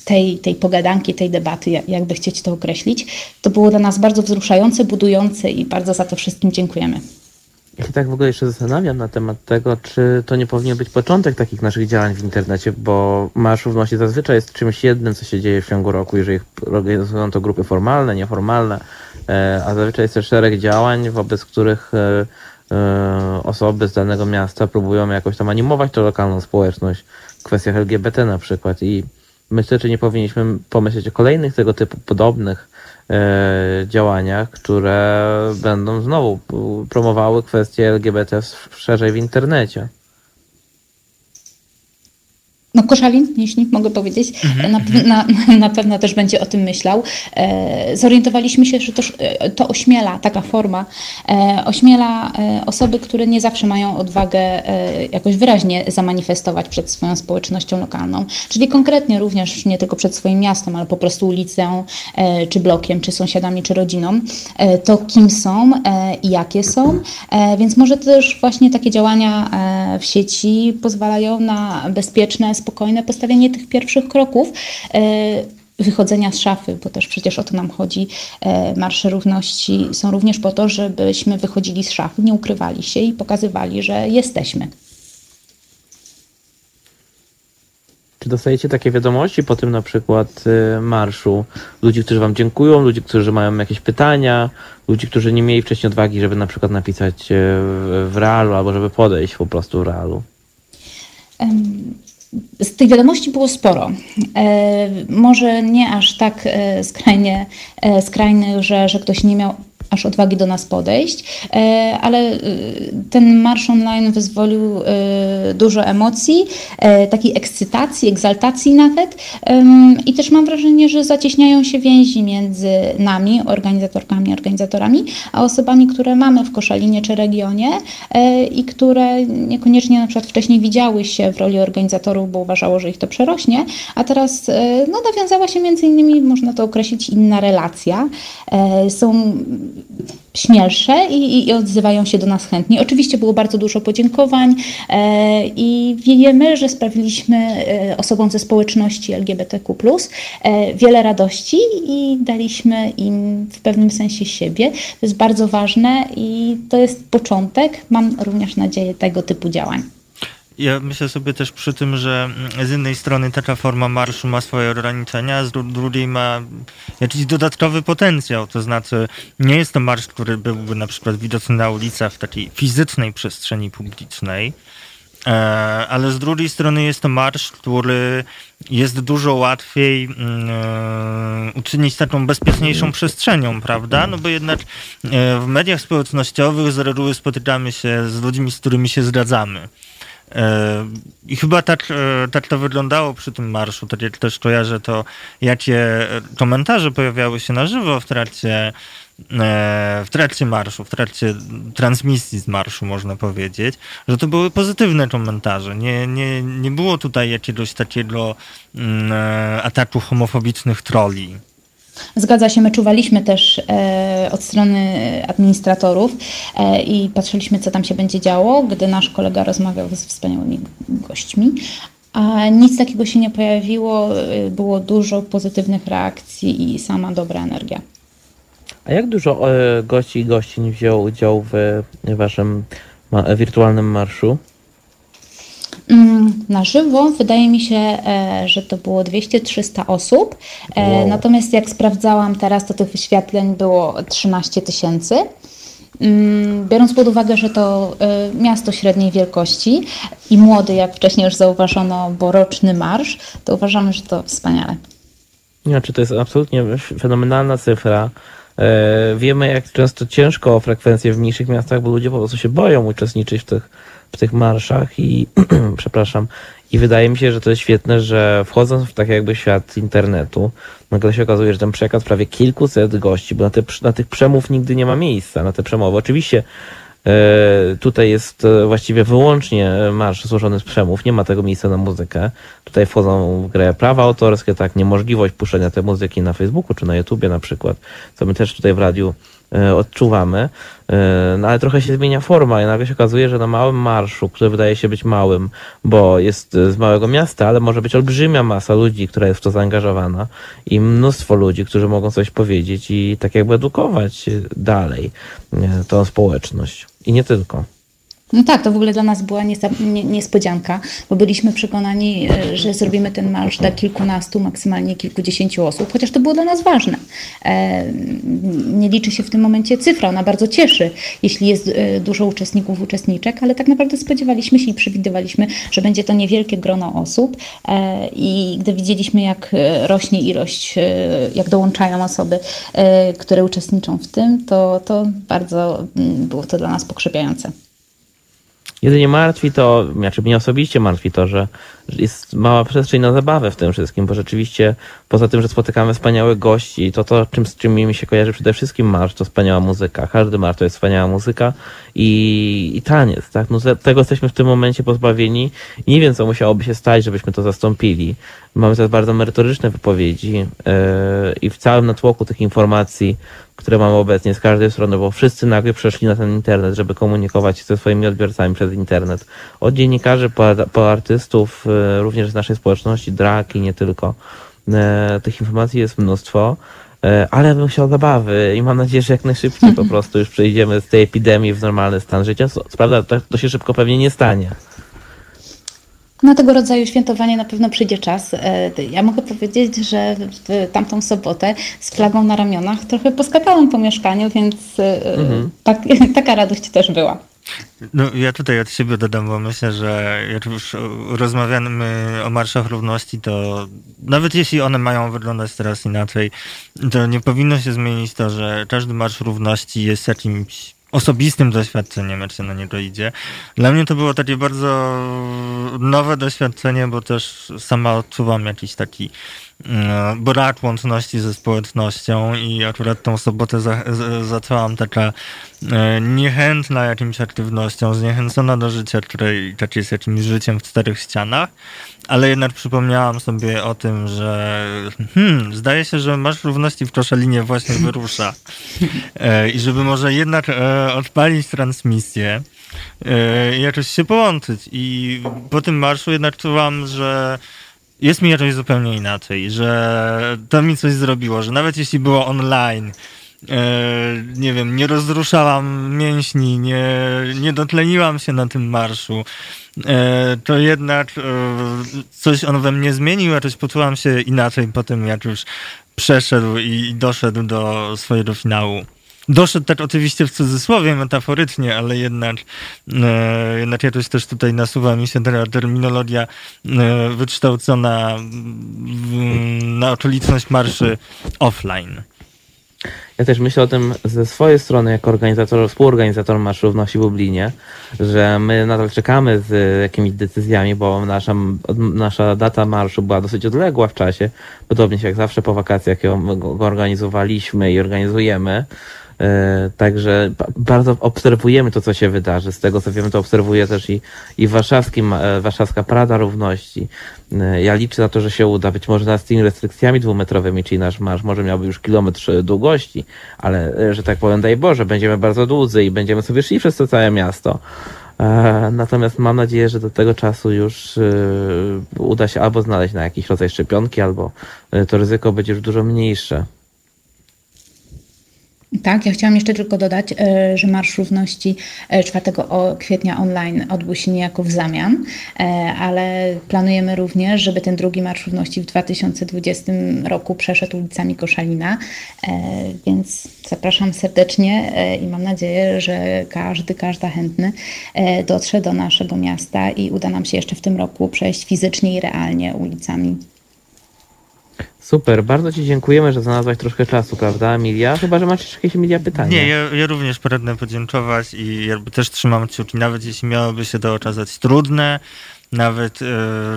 D: tej, tej pogadanki, tej debaty, jakby chcieć to określić. To było dla nas bardzo wzruszające, budujące i bardzo za to wszystkim dziękujemy.
C: Ja się tak w ogóle jeszcze zastanawiam na temat tego, czy to nie powinien być początek takich naszych działań w internecie, bo Marsz Równości zazwyczaj jest czymś jednym, co się dzieje w ciągu roku, jeżeli organizują to grupy formalne, nieformalne, e, a zazwyczaj jest też szereg działań, wobec których e, e, osoby z danego miasta próbują jakoś tam animować tę lokalną społeczność w kwestiach LGBT na przykład i myślę, czy nie powinniśmy pomyśleć o kolejnych tego typu podobnych e, działaniach, które będą znowu promowały kwestie LGBT szerzej w internecie.
D: No Koszalin, jeśli mogę powiedzieć, mhm, na, mhm. na, na, pewno też będzie o tym myślał. E, zorientowaliśmy się, że to, e, to ośmiela, taka forma, e, ośmiela e, osoby, które nie zawsze mają odwagę e, jakoś wyraźnie zamanifestować przed swoją społecznością lokalną. Czyli konkretnie również nie tylko przed swoim miastem, ale po prostu ulicą, e, czy blokiem, czy sąsiadami, czy rodziną, to kim są i jakie są. Więc może też właśnie takie działania w sieci pozwalają na bezpieczne, spokojne postawienie tych pierwszych kroków e, wychodzenia z szafy, bo też przecież o to nam chodzi. E, marsze równości są również po to, żebyśmy wychodzili z szafy, nie ukrywali się i pokazywali, że jesteśmy.
C: Czy dostajecie takie wiadomości po tym na przykład y, marszu? Ludzi, którzy wam dziękują, ludzi, którzy mają jakieś pytania, ludzi, którzy nie mieli wcześniej odwagi, żeby na przykład napisać w realu albo żeby podejść po prostu w realu?
D: Z tych wiadomości było sporo. E, może nie aż tak e, skrajnie, e, skrajnych, że, że ktoś nie miał aż odwagi do nas podejść, e, ale e, ten marsz online wyzwolił e, dużo emocji, takiej ekscytacji, egzaltacji nawet i też mam wrażenie, że zacieśniają się więzi między nami, organizatorkami, organizatorami, a osobami, które mamy w Koszalinie czy regionie i które niekoniecznie na przykład wcześniej widziały się w roli organizatorów, bo uważało, że ich to przerośnie, a teraz no, nawiązała się między innymi, można to określić, inna relacja. Są śmielsze i, i, odzywają się do nas chętnie. Oczywiście było bardzo dużo podziękowań e, i wiemy, że sprawiliśmy e, osobom ze społeczności LGBTQ e, wiele radości i daliśmy im w pewnym sensie siebie. To jest bardzo ważne i to jest początek, mam również nadzieję, tego typu działań.
A: Ja myślę sobie też przy tym, że z jednej strony taka forma marszu ma swoje ograniczenia, z drugiej ma jakiś dodatkowy potencjał. To znaczy, nie jest to marsz, który byłby na przykład widoczny na ulicach w takiej fizycznej przestrzeni publicznej, e, ale z drugiej strony jest to marsz, który jest dużo łatwiej mm, e, uczynić taką bezpieczniejszą przestrzenią, prawda? No bo jednak e, w mediach społecznościowych z reguły spotykamy się z ludźmi, z którymi się zgadzamy. I chyba tak, tak to wyglądało przy tym marszu. Tak jak też kojarzę to, jakie komentarze pojawiały się na żywo w trakcie w trakcie marszu, w trakcie transmisji z marszu, można powiedzieć, że to były pozytywne komentarze. Nie, nie, nie było tutaj jakiegoś takiego mm, ataku homofobicznych troli.
D: Zgadza się, my czuwaliśmy też e, od strony administratorów e, i patrzyliśmy, co tam się będzie działo, gdy nasz kolega rozmawiał z wspaniałymi gośćmi. A nic takiego się nie pojawiło, e, było dużo pozytywnych reakcji i sama dobra energia.
C: A jak dużo e, gości i gościń wziął udział w waszym wirtualnym marszu?
D: Mm, na żywo wydaje mi się, e, że to było 200-300 osób. E, wow. Natomiast jak sprawdzałam teraz, to tych wyświetleń było 13 tysięcy. Mm, biorąc pod uwagę, że to e, miasto średniej wielkości i młody, jak wcześniej już zauważono, bo roczny marsz, to uważamy, że to wspaniale.
C: Znaczy, to jest absolutnie fenomenalna cyfra. Wiemy, jak często ciężko o frekwencję w mniejszych miastach, bo ludzie po prostu się boją uczestniczyć w tych w tych marszach i przepraszam. I wydaje mi się, że to jest świetne, że wchodząc w tak jakby świat internetu, nagle się okazuje, że ten przekaz prawie kilkuset gości, bo na, te, na tych przemów nigdy nie ma miejsca, na te przemowy. Oczywiście e, tutaj jest e, właściwie wyłącznie marsz złożony z przemów, nie ma tego miejsca na muzykę. Tutaj wchodzą w grę prawa autorskie, tak, niemożliwość puszczenia tej muzyki na Facebooku czy na YouTubie na przykład, co my też tutaj w radiu odczuwamy, e, no ale trochę się zmienia forma i nagle się okazuje, że na małym marszu, który wydaje się być małym, bo jest z małego miasta, ale może być olbrzymia masa ludzi, która jest w to zaangażowana i mnóstwo ludzi, którzy mogą coś powiedzieć i tak jakby edukować dalej e, tą społeczność. I nie tylko.
D: No tak, to w ogóle dla nas była niespodzianka, bo byliśmy przekonani, e, że zrobimy ten marsz dla kilkunastu, maksymalnie kilkudziesięciu osób, chociaż to było dla nas ważne. E, nie liczy się w tym momencie cyfra, ona bardzo cieszy, jeśli jest e, dużo uczestników, uczestniczek, ale tak naprawdę spodziewaliśmy się i przewidywaliśmy, że będzie to niewielkie grono osób i gdy widzieliśmy, jak rośnie ilość, jak dołączają osoby, które uczestniczą w tym, to, to bardzo mm, było to dla nas pokrzepiające.
C: Jedynie martwi to, znaczy mnie osobiście martwi to, że jest mała przestrzeń na zabawę w tym wszystkim, bo rzeczywiście poza tym, że spotykamy wspaniałych gości, to to, czym, z czym mi się kojarzy przede wszystkim marsz, to wspaniała muzyka. Każdy marsz to jest wspaniała muzyka i, i taniec, tak? No, tego jesteśmy w tym momencie pozbawieni nie wiem, co musiałoby się stać, żebyśmy to zastąpili. Mamy teraz bardzo merytoryczne wypowiedzi yy, i w całym natłoku tych informacji, które mamy obecnie z każdej strony, bo wszyscy nagle przeszli na ten internet, żeby komunikować się ze swoimi odbiorcami przez internet. Od dziennikarzy po, po artystów, yy, również z naszej społeczności, drag i nie tylko. Yy, tych informacji jest mnóstwo ale bym chciał zabawy i mam nadzieję, że jak najszybciej po prostu już przejdziemy z tej epidemii w normalny stan życia. Co, prawda, to się szybko pewnie nie stanie.
D: Na tego rodzaju świętowanie na pewno przyjdzie czas. E, ja mogę powiedzieć, że w tamtą sobotę z flagą na ramionach trochę poskakałam po mieszkaniu, więc e, mhm. tak, taka radość też była.
A: No, ja tutaj od siebie dodam, bo myślę, że jak już rozmawiamy o marszach równości, to nawet jeśli one mają wyglądać teraz inaczej, to nie powinno się zmienić to, że każdy marsz równości jest jakimś osobistym doświadczeniem, jak się na niego idzie. Dla mnie to było takie bardzo nowe doświadczenie, bo też sama odczuwam jakiś taki brak łączności ze społecznością i akurat tą sobotę za, za, zaczęłam taka e, niechętna jakimś aktywnością, zniechęcona do życia, które tak jest jakimś życiem w czterech ścianach, ale jednak przypomniałam sobie o tym, że hmm, zdaje się, że Masz Równości w Koszalinie właśnie wyrusza. E, i żeby może jednak odpalić transmisję i jakoś się połączyć. I po tym marszu jednak czułam, że jest mi jakoś zupełnie inaczej, że to mi coś zrobiło, że nawet jeśli było online, e, nie wiem, nie rozruszałam mięśni, nie, nie dotleniłam się na tym marszu, e, to jednak e, coś on we mnie zmienił, jakoś poczułam się inaczej po tym, jak już przeszedł i doszedł do swojego finału. Doszedł tak oczywiście w cudzysłowie, metaforycznie, ale jednak, e, jednak jakoś też tutaj nasuwa mi się ta terminologia e, wykształcona w, na okoliczność marszy offline.
C: Ja też myślę o tym ze swojej strony, jako organizator, współorganizator Marszu Równości w Lublinie, że my nadal czekamy z jakimiś decyzjami, bo nasza, nasza data marszu była dosyć odległa w czasie, podobnie jak zawsze po wakacjach ją go organizowaliśmy i organizujemy. E, także bardzo obserwujemy to, co się wydarzy. Z tego, co wiemy, to obserwuje też i, i warszawski, e, warszawska Prada Równości. E, ja liczę na to, że się uda. Być może z tymi restrykcjami dwumetrowymi, czyli nasz marsz może miałby już kilometr długości, ale, że tak powiem, daj Boże, będziemy bardzo dłudzy i będziemy sobie szli przez to całe miasto. Natomiast mam nadzieję, że do tego czasu już uda się albo znaleźć na jakiś rodzaj szczepionki, albo to ryzyko będzie już dużo mniejsze.
D: Tak, ja chciałam jeszcze tylko dodać, e, że Marsz Równości 4 e, kwietnia online odbył się niejako w zamian, e, ale planujemy również, żeby ten drugi Marsz Równości w 2020 roku przeszedł ulicami Koszalina, więc zapraszam serdecznie i mam nadzieję, że każdy, każda chętny dotrze do naszego miasta i uda nam się jeszcze w tym roku przejść fizycznie i realnie ulicami
C: Super, bardzo Ci dziękujemy, że znalazłaś troszkę czasu, prawda, Emilia? Chyba, że masz jeszcze jakieś, Emilia, pytania.
A: Nie, ja, ja również pragnę podziękować i jakby też trzymam kciuki, nawet jeśli miałoby się to okazać trudne, nawet e,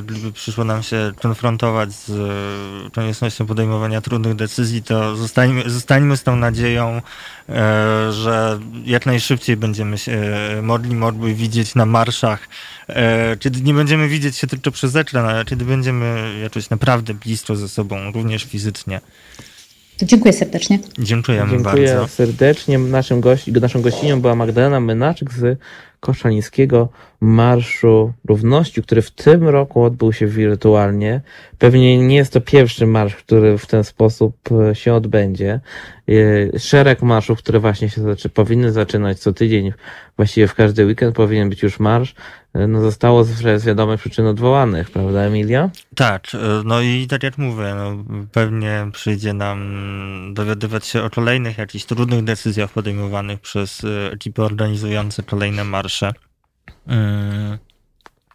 A: gdyby przyszło nam się konfrontować z e, koniecznością podejmowania trudnych decyzji, to zostańmy, zostańmy z tą nadzieją, e, że jak najszybciej będziemy się modli, mogli widzieć na marszach, kiedy nie będziemy widzieć się tylko przez ekran, ale kiedy będziemy jakoś naprawdę blisko ze sobą, również fizycznie.
D: To dziękuję serdecznie.
A: Dziękujemy
C: Dziękuję
A: bardzo.
C: serdecznie. Naszym gości, naszą gościnią była Magdalena Mynaczyk z Koszalińskiego Marszu Równości, który w tym roku odbył się wirtualnie. Pewnie nie jest to pierwszy marsz, który w ten sposób e, się odbędzie. E, szereg marszów, które właśnie się zaczy, powinny zaczynać co tydzień, właściwie w każdy weekend powinien być już marsz, e, no zostało z, wiadomych przyczyn odwołanych, prawda Emilia?
A: Tak, no i tak jak mówię, no, pewnie przyjdzie nam dowiadywać się o kolejnych jakichś trudnych decyzjach podejmowanych przez ekipy organizujące kolejne marsze.
C: Mm.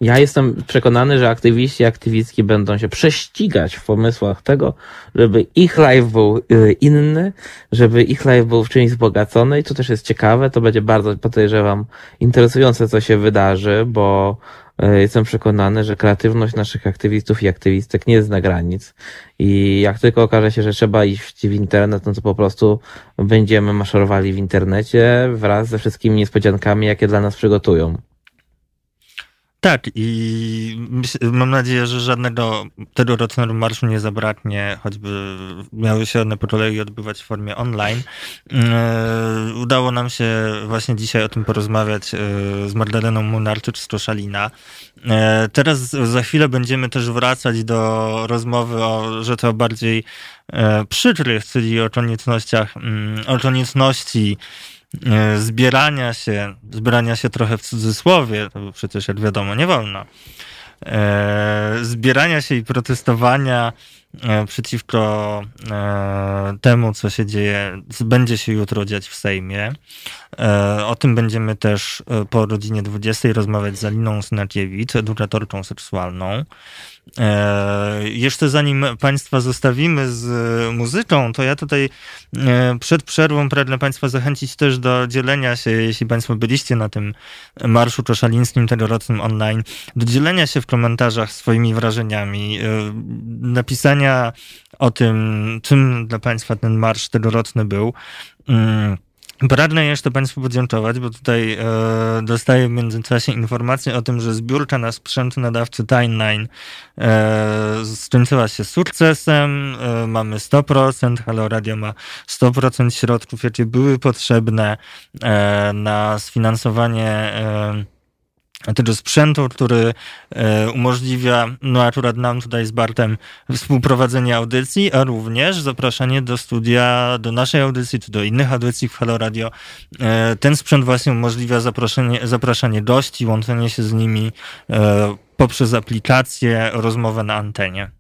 C: Ja jestem przekonany, że aktywiści i aktywistki będą się prześcigać w pomysłach tego, żeby ich live był y, inny, żeby ich live był w czymś wzbogacony i to też jest ciekawe, to będzie bardzo, podejrzewam, interesujące, co się wydarzy, bo y, jestem przekonany, że kreatywność naszych aktywistów i aktywistek nie zna granic i jak tylko okaże się, że trzeba iść w internet, no to po prostu będziemy maszerowali w internecie wraz ze wszystkimi niespodziankami, jakie dla nas przygotują.
A: Tak, i mam nadzieję, że żadnego tegorocznego marszu nie zabraknie, choćby miały się one po kolei odbywać w formie online. E, udało nam się właśnie dzisiaj o tym porozmawiać e, z Magdaleną Munarczyk z Koszalina. E, teraz za chwilę będziemy też wracać do rozmowy o rzeczach bardziej przykrych, czyli o koniecznościach, mm, o zbierania się, zbierania się trochę w cudzysłowie, to przecież jak wiadomo nie wolno, e, zbierania się i protestowania e, przeciwko temu, co się dzieje, będzie się jutro dziać w Sejmie. O tym będziemy też po godzinie 20 rozmawiać z Aliną Synakiewicz, edukatorką seksualną. E, jeszcze zanim Państwa zostawimy z muzyką, to ja tutaj e, przed przerwą pragnę Państwa zachęcić też do dzielenia się, jeśli Państwo byliście na tym marszu koszalińskim tegorocznym online, do dzielenia się w komentarzach swoimi wrażeniami, e, napisania o tym, czym dla Państwa ten marsz tegoroczny był. Mm, Pragnę jeszcze Państwu podziękować, bo tutaj e, dostaję w międzyczasie informację o tym, że zbiórka na sprzęt nadawcy Timeline e, skończyła się sukcesem. E, mamy 100%, Halo Radio ma 100% środków, jakie były potrzebne e, na sfinansowanie e, tego sprzętu, który e, umożliwia, no akurat nam tutaj z Bartem, współprowadzenie audycji, a również zapraszanie do studia, do naszej audycji, czy do innych audycji w Halo Radio. E, ten sprzęt właśnie umożliwia zaproszenie, zapraszanie gości, łączenie się z nimi e, poprzez aplikację, rozmowę na antenie.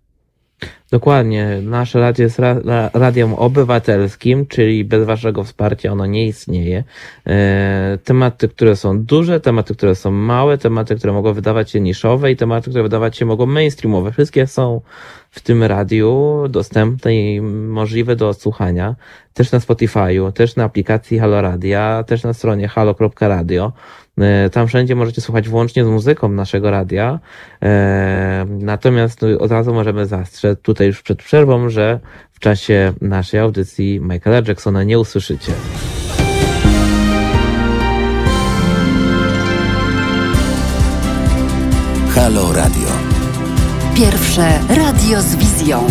C: Dokładnie. Nasze radio jest ra radiem obywatelskim, czyli bez waszego wsparcia ono nie istnieje. E, tematy, które są duże, tematy, które są małe, tematy, które mogą wydawać się niszowe i tematy, które wydawać się mogą mainstreamowe. Wszystkie są w tym radiu dostępne i możliwe do odsłuchania. Też na Spotify'u, też na aplikacji Halo Radia, też na stronie halo.radio. E, tam wszędzie możecie słuchać włącznie z muzyką naszego radia. E, natomiast no, od razu możemy zastrzec tutaj już przed przerwą, że w czasie naszej audycji Michaela Jacksona nie usłyszycie.
B: Halo Radio. Pierwsze radio z wizją.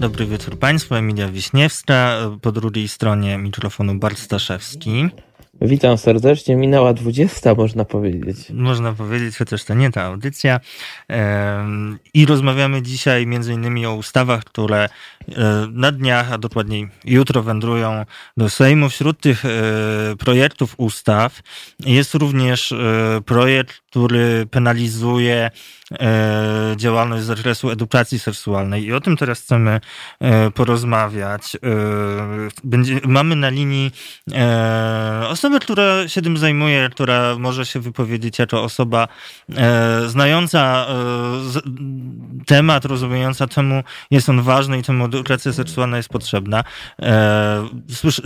A: Dobry wieczór Państwu, Emilia Wiśniewska, po drugiej stronie mikrofonu Bart Staszewski.
C: Witam serdecznie. Minęła 20, można powiedzieć.
A: Można powiedzieć, chociaż to nie ta audycja. I rozmawiamy dzisiaj innymi o ustawach, które e, na dniach, a dokładniej jutro wędrują do Sejmu. Wśród tych e, projektów ustaw jest również e, projekt, który penalizuje działalność z zakresu edukacji seksualnej. I o tym teraz chcemy porozmawiać. Będzie, mamy na linii osobę, która się tym zajmuje, która może się wypowiedzieć jako osoba e, znająca e, temat, rozumiejąca czemu jest on ważny i czemu edukacja seksualna jest potrzebna. E, słysz, e,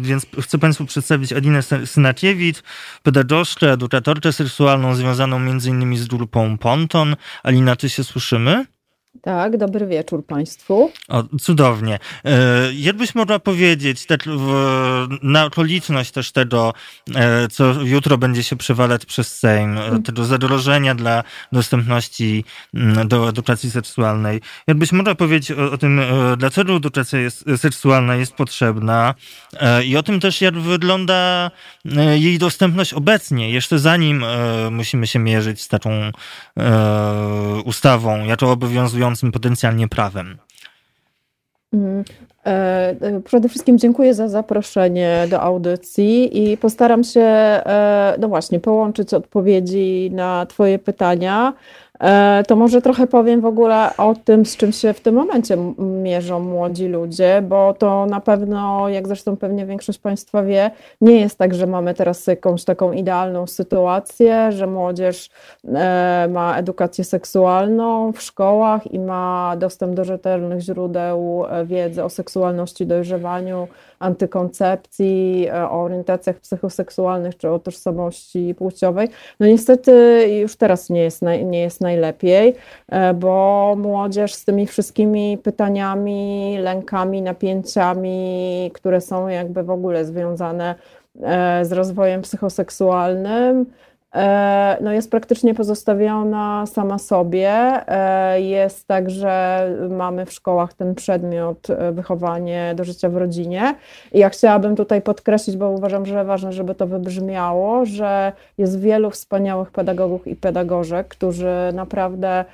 A: więc chcę Państwu przedstawić Alinę Synakiewicz, pedagogzkę, edukatorkę seksualną związaną między innymi z grupą Ponton. Alina, czy się słyszymy?
E: Tak, dobry wieczór Państwu.
A: O, cudownie. E, jakbyś mogła powiedzieć tak w, na okoliczność też tego, e, co jutro będzie się przewalać przez Sejm, mm. tego zagrożenia dla dostępności mm, do edukacji seksualnej. Jakbyś mogła powiedzieć o, o tym, e, dlaczego edukacja jest, seksualna jest potrzebna i o tym też, jak wygląda jej dostępność obecnie, jeszcze zanim musimy się mierzyć z taką ustawą, jako obowiązującą obowiązującym potencjalnie prawem?
E: Mm, e, e, przede wszystkim dziękuję za zaproszenie do audycji i postaram się, e, no właśnie, połączyć odpowiedzi na Twoje pytania to może trochę powiem w ogóle o tym, z czym się w tym momencie mierzą młodzi ludzie, bo to na pewno, jak zresztą pewnie większość Państwa wie, nie jest tak, że mamy teraz jakąś taką idealną sytuację, że młodzież e, ma edukację seksualną w szkołach i ma dostęp do rzetelnych źródeł e, wiedzy o seksualności, dojrzewaniu, antykoncepcji, o orientacjach psychoseksualnych czy o tożsamości płciowej. No niestety już teraz nie jest, nie jest najlepiej, e, bo młodzież z tymi wszystkimi pytaniami, lękami, napięciami, które są jakby w ogóle związane e, z rozwojem psychoseksualnym, no jest praktycznie pozostawiona sama sobie. E, jest tak, że mamy w szkołach ten przedmiot e, wychowanie do życia w rodzinie. I ja chciałabym tutaj podkreślić, bo uważam, że ważne, żeby to wybrzmiało, że jest wielu wspaniałych pedagogów i pedagożek, którzy naprawdę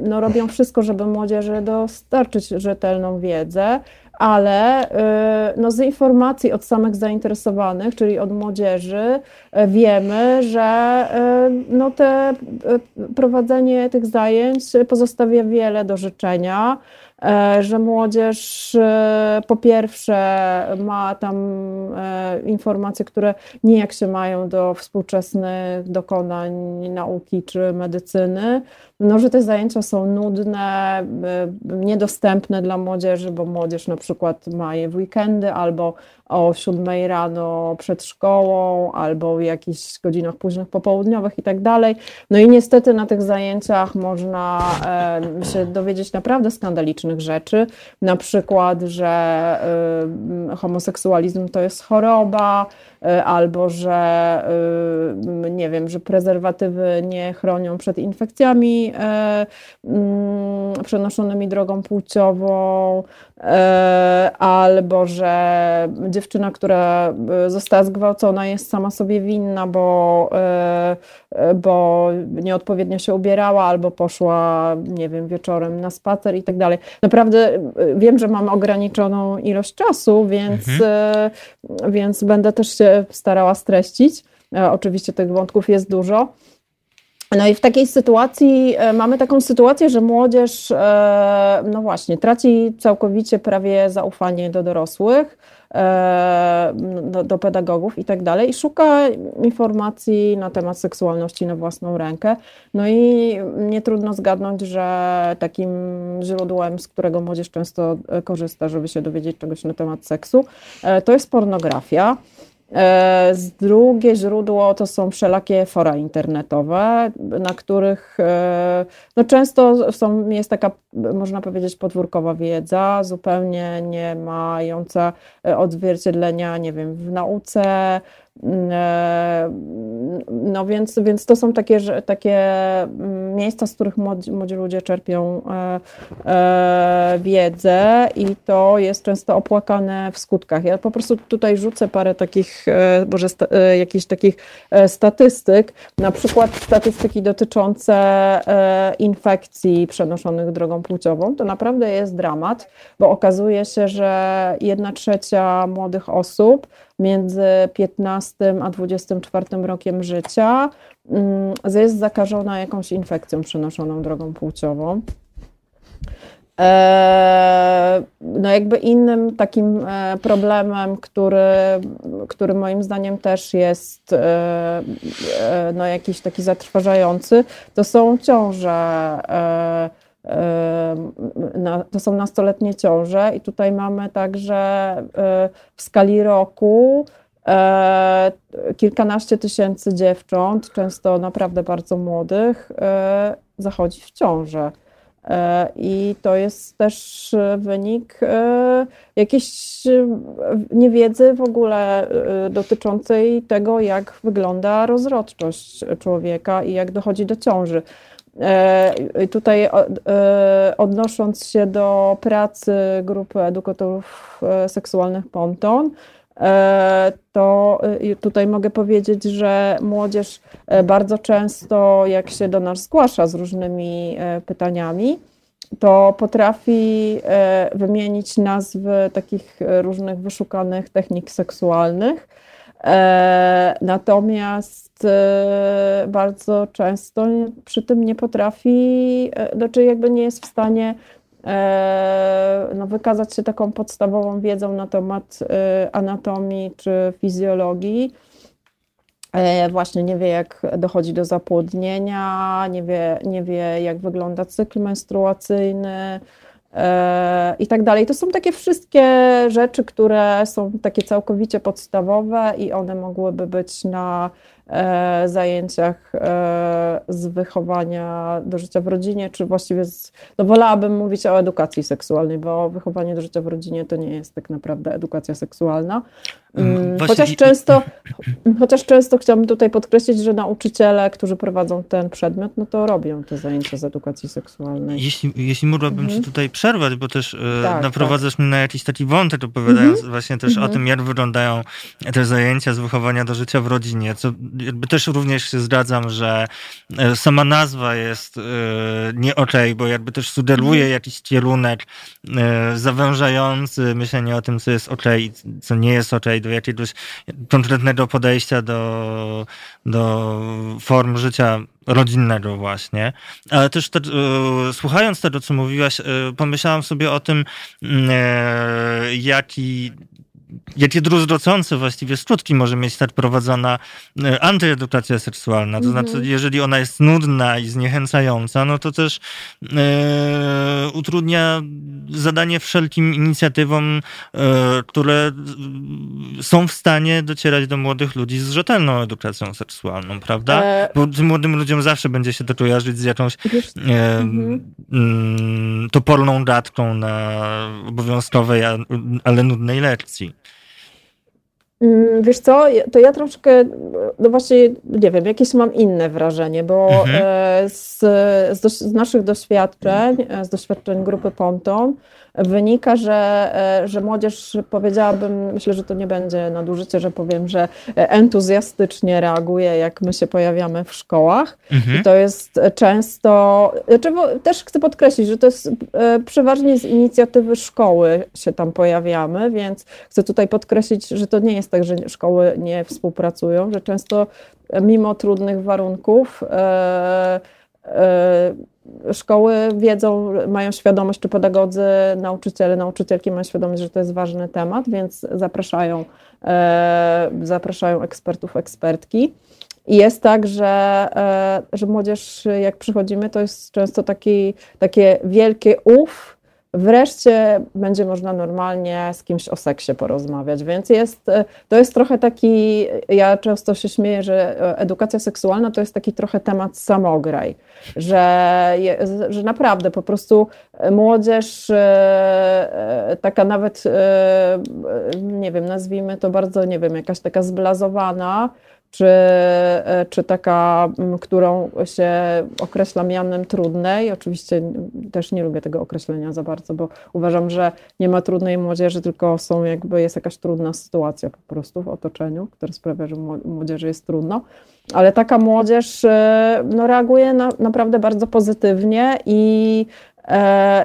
E: no, robią wszystko, żeby młodzieży dostarczyć rzetelną wiedzę ale y, no, z informacji od samych zainteresowanych, czyli od młodzieży, y, wiemy, że y, no, te, prowadzenie tych zajęć pozostawia wiele do życzenia. E, że młodzież e, po pierwsze ma tam e, informacje, które nijak się mają do współczesnych dokonań nauki czy medycyny, no, że te zajęcia są nudne, niedostępne dla młodzieży, bo młodzież na przykład ma je w weekendy albo o 7 rano przed szkołą, albo w jakichś godzinach późnych popołudniowych i tak dalej. No i niestety na tych zajęciach można się dowiedzieć naprawdę skandalicznych rzeczy, na przykład, że e, homoseksualizm to jest choroba, albo że nie wiem, że prezerwatywy nie chronią przed infekcjami przenoszonymi drogą płciową, albo że dziewczyna, która została zgwałcona, jest sama sobie winna, bo, bo nieodpowiednio się ubierała albo poszła, nie wiem, wieczorem na spacer i tak dalej. Naprawdę wiem, że mam ograniczoną ilość czasu, więc, mhm. więc będę też się starała streścić. Oczywiście tych wątków jest dużo. No i w takiej sytuacji mamy taką sytuację, że młodzież, no właśnie, traci całkowicie prawie zaufanie do dorosłych E, do, do, pedagogów i tak dalej, i szuka informacji na temat seksualności na własną rękę. No i nie trudno zgadnąć, że takim źródłem, z którego młodzież często korzysta, żeby się dowiedzieć czegoś na temat seksu, e, to jest pornografia. E, z drugie źródło to są wszelakie fora internetowe, na których e, no często są, jest taka, można powiedzieć, podwórkowa wiedza, zupełnie nie mająca e, odzwierciedlenia, nie wiem, w nauce, no więc, więc to są takie, takie mm, miejsca, z których młodzi, młodzi ludzie czerpią e, e, wiedzę i to jest często opłakane w skutkach. Ja po prostu tutaj rzucę parę takich, może sta, jakichś takich statystyk, na przykład statystyki dotyczące infekcji przenoszonych drogą płciową. To naprawdę jest dramat, bo okazuje się, że jedna trzecia młodych osób między 15 a 24 rokiem życia mm, jest zakażona jakąś infekcją przenoszoną drogą płciową. E, no jakby innym takim e, problemem, który, który moim zdaniem też jest e, no jakiś taki zatrważający, to są ciąże to są nastoletnie ciąże i tutaj mamy także e, w skali roku e, kilkanaście tysięcy dziewcząt, często naprawdę bardzo młodych, e, zachodzi w ciążę. I to jest też wynik jakiejś niewiedzy w ogóle dotyczącej tego, jak wygląda rozrodczość człowieka i jak dochodzi do ciąży. E, tutaj e, odnosząc się do pracy grupy edukatorów e, seksualnych Ponton, to tutaj mogę powiedzieć, że młodzież bardzo często, jak się do nas zgłasza z różnymi pytaniami, to potrafi wymienić nazwy takich różnych wyszukanych technik seksualnych. Natomiast bardzo często przy tym nie potrafi, e, znaczy jakby nie jest w stanie e, no, wykazać się taką podstawową wiedzą na temat anatomii czy fizjologii. Właśnie nie wie, jak dochodzi do zapłodnienia, nie wie, nie wie jak wygląda cykl menstruacyjny, i tak dalej. To są takie wszystkie rzeczy, które są takie całkowicie podstawowe i one mogłyby być na E, zajęciach e, z wychowania do życia w rodzinie, czy właściwie z, no wolałabym mówić o edukacji seksualnej, bo wychowanie do życia w rodzinie to nie jest tak naprawdę edukacja seksualna. Mm, mm, właśnie... Chociaż często, chociaż często chciałabym tutaj podkreślić, że nauczyciele, którzy prowadzą ten przedmiot, no to robią te zajęcia z edukacji seksualnej.
A: Jeśli, jeśli mógłbym mhm. ci tutaj przerwać, bo też e, tak, naprowadzasz tak. mnie na jakiś taki wątek, opowiadając mhm. właśnie też mhm. o tym, jak wyglądają te zajęcia z wychowania do życia w rodzinie, co jakby też również się zgadzam, że e, sama nazwa jest e, nie okej, bo jakby też sugeruje mhm. jakiś kierunek zawężający myślenie o tym, co jest okej, co nie jest okej, do jakiegoś konkretnego podejścia do, do form życia rodzinnego właśnie. Ale też te, słuchając tego, co mówiłaś, e, pomyślałam sobie o tym, mm, e, jaki jakie druzgocące właściwie skutki może mieć tak prowadzona e, antyedukacja seksualna. To znaczy, mhm. jeżeli ona jest nudna i zniechęcająca, no to też e, utrudnia zadanie wszelkim inicjatywom, e, które są w stanie docierać do młodych ludzi z rzetelną edukacją seksualną, prawda? E... Bo młodym ludziom zawsze będzie się to kojarzyć z jakąś e, mhm. Mm, toporną datką na obowiązkowej, ale nudnej lekcji.
E: Mm, wiesz co, to ja troszkę, no właśnie, nie wiem, jakieś mam inne wrażenie, bo mhm. E, z, z, z, naszych doświadczeń, e, z doświadczeń grupy Ponton, wynika, że, że młodzież, powiedziałabym, myślę, że to nie będzie nadużycie, że powiem, że entuzjastycznie reaguje, jak my się pojawiamy w szkołach. Mhm. I to jest często, znaczy, też chcę podkreślić, że to jest przeważnie z inicjatywy szkoły się tam pojawiamy, więc chcę tutaj podkreślić, że to nie jest tak, że szkoły nie współpracują, że często mimo trudnych warunków e, e, szkoły wiedzą, mają świadomość, czy pedagodzy, nauczyciele, nauczycielki mają świadomość, że to jest ważny temat, więc zapraszają, e, zapraszają ekspertów, ekspertki. I jest tak, że, że młodzież, jak przychodzimy, to jest często taki, takie wielkie ów, wreszcie będzie można normalnie z kimś o seksie porozmawiać. Więc jest, e, to jest trochę taki, ja często się śmieję, że e, edukacja seksualna to jest taki trochę temat samograj, że, że naprawdę po prostu młodzież e, taka nawet, nie wiem, nazwijmy to bardzo, nie wiem, jakaś taka zblazowana, czy, e, czy taka, którą się określa mianem trudnej. Oczywiście też nie lubię tego określenia za bardzo, bo uważam, że nie ma trudnej młodzieży, tylko są jakby jest jakaś trudna sytuacja po prostu w otoczeniu, która sprawia, że młodzieży jest trudno. Ale taka młodzież e, no, reaguje na, naprawdę bardzo pozytywnie i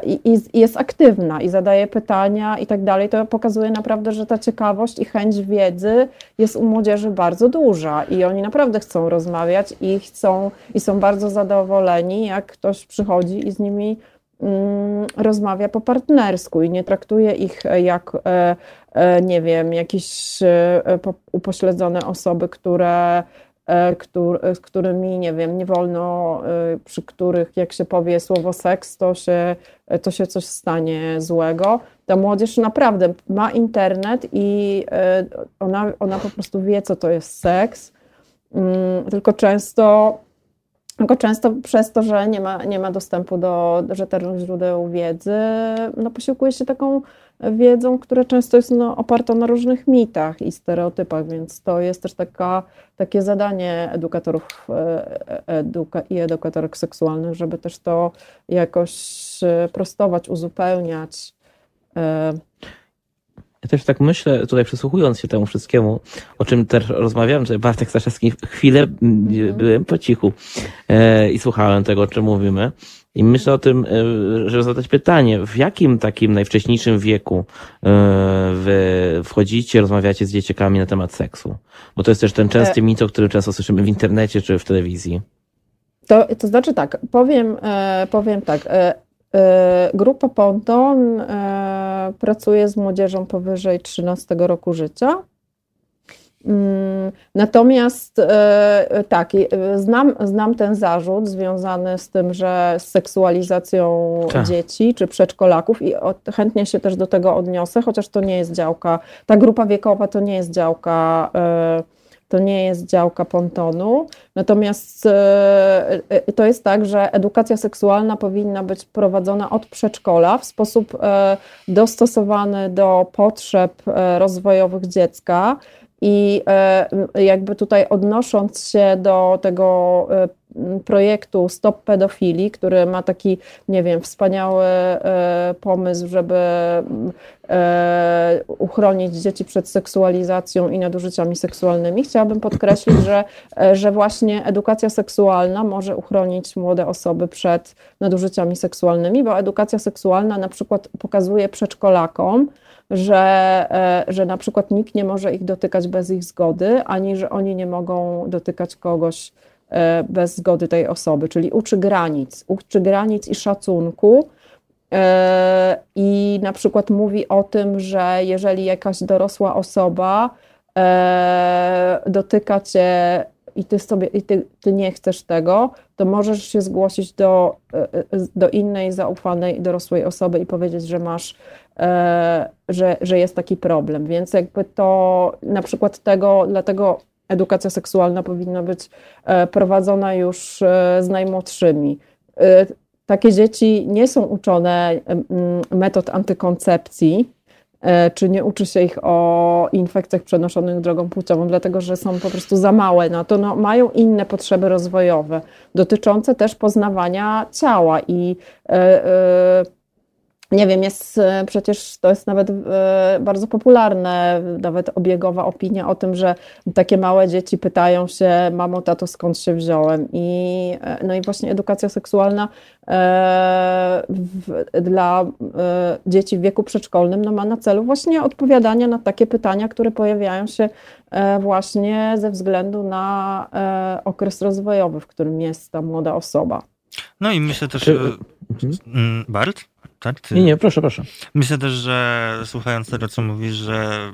E: i, i, jest aktywna i zadaje pytania i tak dalej, to pokazuje naprawdę, że ta ciekawość i chęć wiedzy jest u młodzieży bardzo duża i oni naprawdę chcą rozmawiać i chcą i są bardzo zadowoleni, jak ktoś przychodzi i z nimi mm, rozmawia po partnersku i nie traktuje ich jak, e, e, nie wiem, jakieś upośledzone osoby, które E, z którymi, nie wiem, nie wolno, e, przy których jak się powie słowo seks, to się, to się coś stanie złego. Ta młodzież naprawdę ma internet i e, ona, ona po prostu wie, co to jest seks, mm, tylko często tylko często przez to, że nie ma, nie ma dostępu do rzetelnych źródeł wiedzy, no posiłkuje się taką wiedzą, która często jest no, oparta na różnych mitach i stereotypach, więc to jest też taka, takie zadanie edukatorów e, eduka i edukatorek seksualnych, żeby też to jakoś e, prostować, uzupełniać. E,
C: ja też tak myślę, tutaj przysłuchując się temu wszystkiemu, o czym też rozmawiałem, że Bartek Staszewski chwilę mm byłem po cichu e, i słuchałem tego, o czym mówimy. I myślę o tym, e, żeby zadać pytanie, w jakim takim najwcześniejszym wieku e, wy wchodzicie, rozmawiacie z dzieciakami na temat seksu? Bo to jest też ten częsty e... mit, o którym często słyszymy w internecie czy w telewizji.
E: To, to znaczy tak, powiem, powiem tak. Grupa Ponton pracuje z młodzieżą powyżej 13 roku życia natomiast e, tak, znam, znam ten zarzut związany z tym, że z seksualizacją tak. dzieci czy przedszkolaków i chętnie się też do tego odniosę, chociaż to nie jest działka, ta grupa wiekowa to nie jest działka e, to nie jest działka pontonu. Natomiast e, to jest tak, że edukacja seksualna powinna być prowadzona od przedszkola w sposób dostosowany do potrzeb rozwojowych dziecka. I e, jakby tutaj odnosząc się do tego e, projektu Stop Pedofilii, który ma taki, nie wiem, wspaniały e, pomysł, żeby uchronić dzieci przed seksualizacją i nadużyciami seksualnymi, chciałabym podkreślić, że, że właśnie edukacja seksualna może uchronić młode osoby przed nadużyciami seksualnymi, bo edukacja seksualna na przykład pokazuje przedszkolakom, że, e, że na przykład nikt nie może ich dotykać bez ich zgody, ani że oni nie mogą dotykać kogoś e, bez zgody tej osoby, czyli uczy granic, uczy granic i szacunku. E, I na przykład mówi o tym, że jeżeli jakaś dorosła osoba dotyka cię i ty sobie i ty, ty nie chcesz tego, to możesz się zgłosić do, do innej zaufanej dorosłej osoby i powiedzieć, że masz E, że, że jest taki problem. Więc jakby to na przykład tego, dlatego edukacja seksualna powinna być e, prowadzona już e, z najmłodszymi. Takie dzieci nie są uczone metod antykoncepcji, czy nie uczy się ich o infekcjach przenoszonych drogą płciową, dlatego że są po prostu za małe na to. No, mają inne potrzeby rozwojowe, dotyczące też poznawania ciała i nie wiem, jest e, przecież to jest nawet e, bardzo popularne, nawet obiegowa opinia o tym, że takie małe dzieci pytają się, mamo, tato, skąd się wziąłem? I, e, no i właśnie edukacja seksualna w, dla dzieci w wieku przedszkolnym no ma na celu właśnie odpowiadanie na takie pytania, które pojawiają się właśnie ze względu na okres rozwojowy, w którym jest ta młoda osoba.
A: No i myślę też, Czy... Mhm. Bart?
C: Tak? Ty... Nie, nie, proszę, proszę.
A: Myślę też, że słuchając tego, co mówisz, że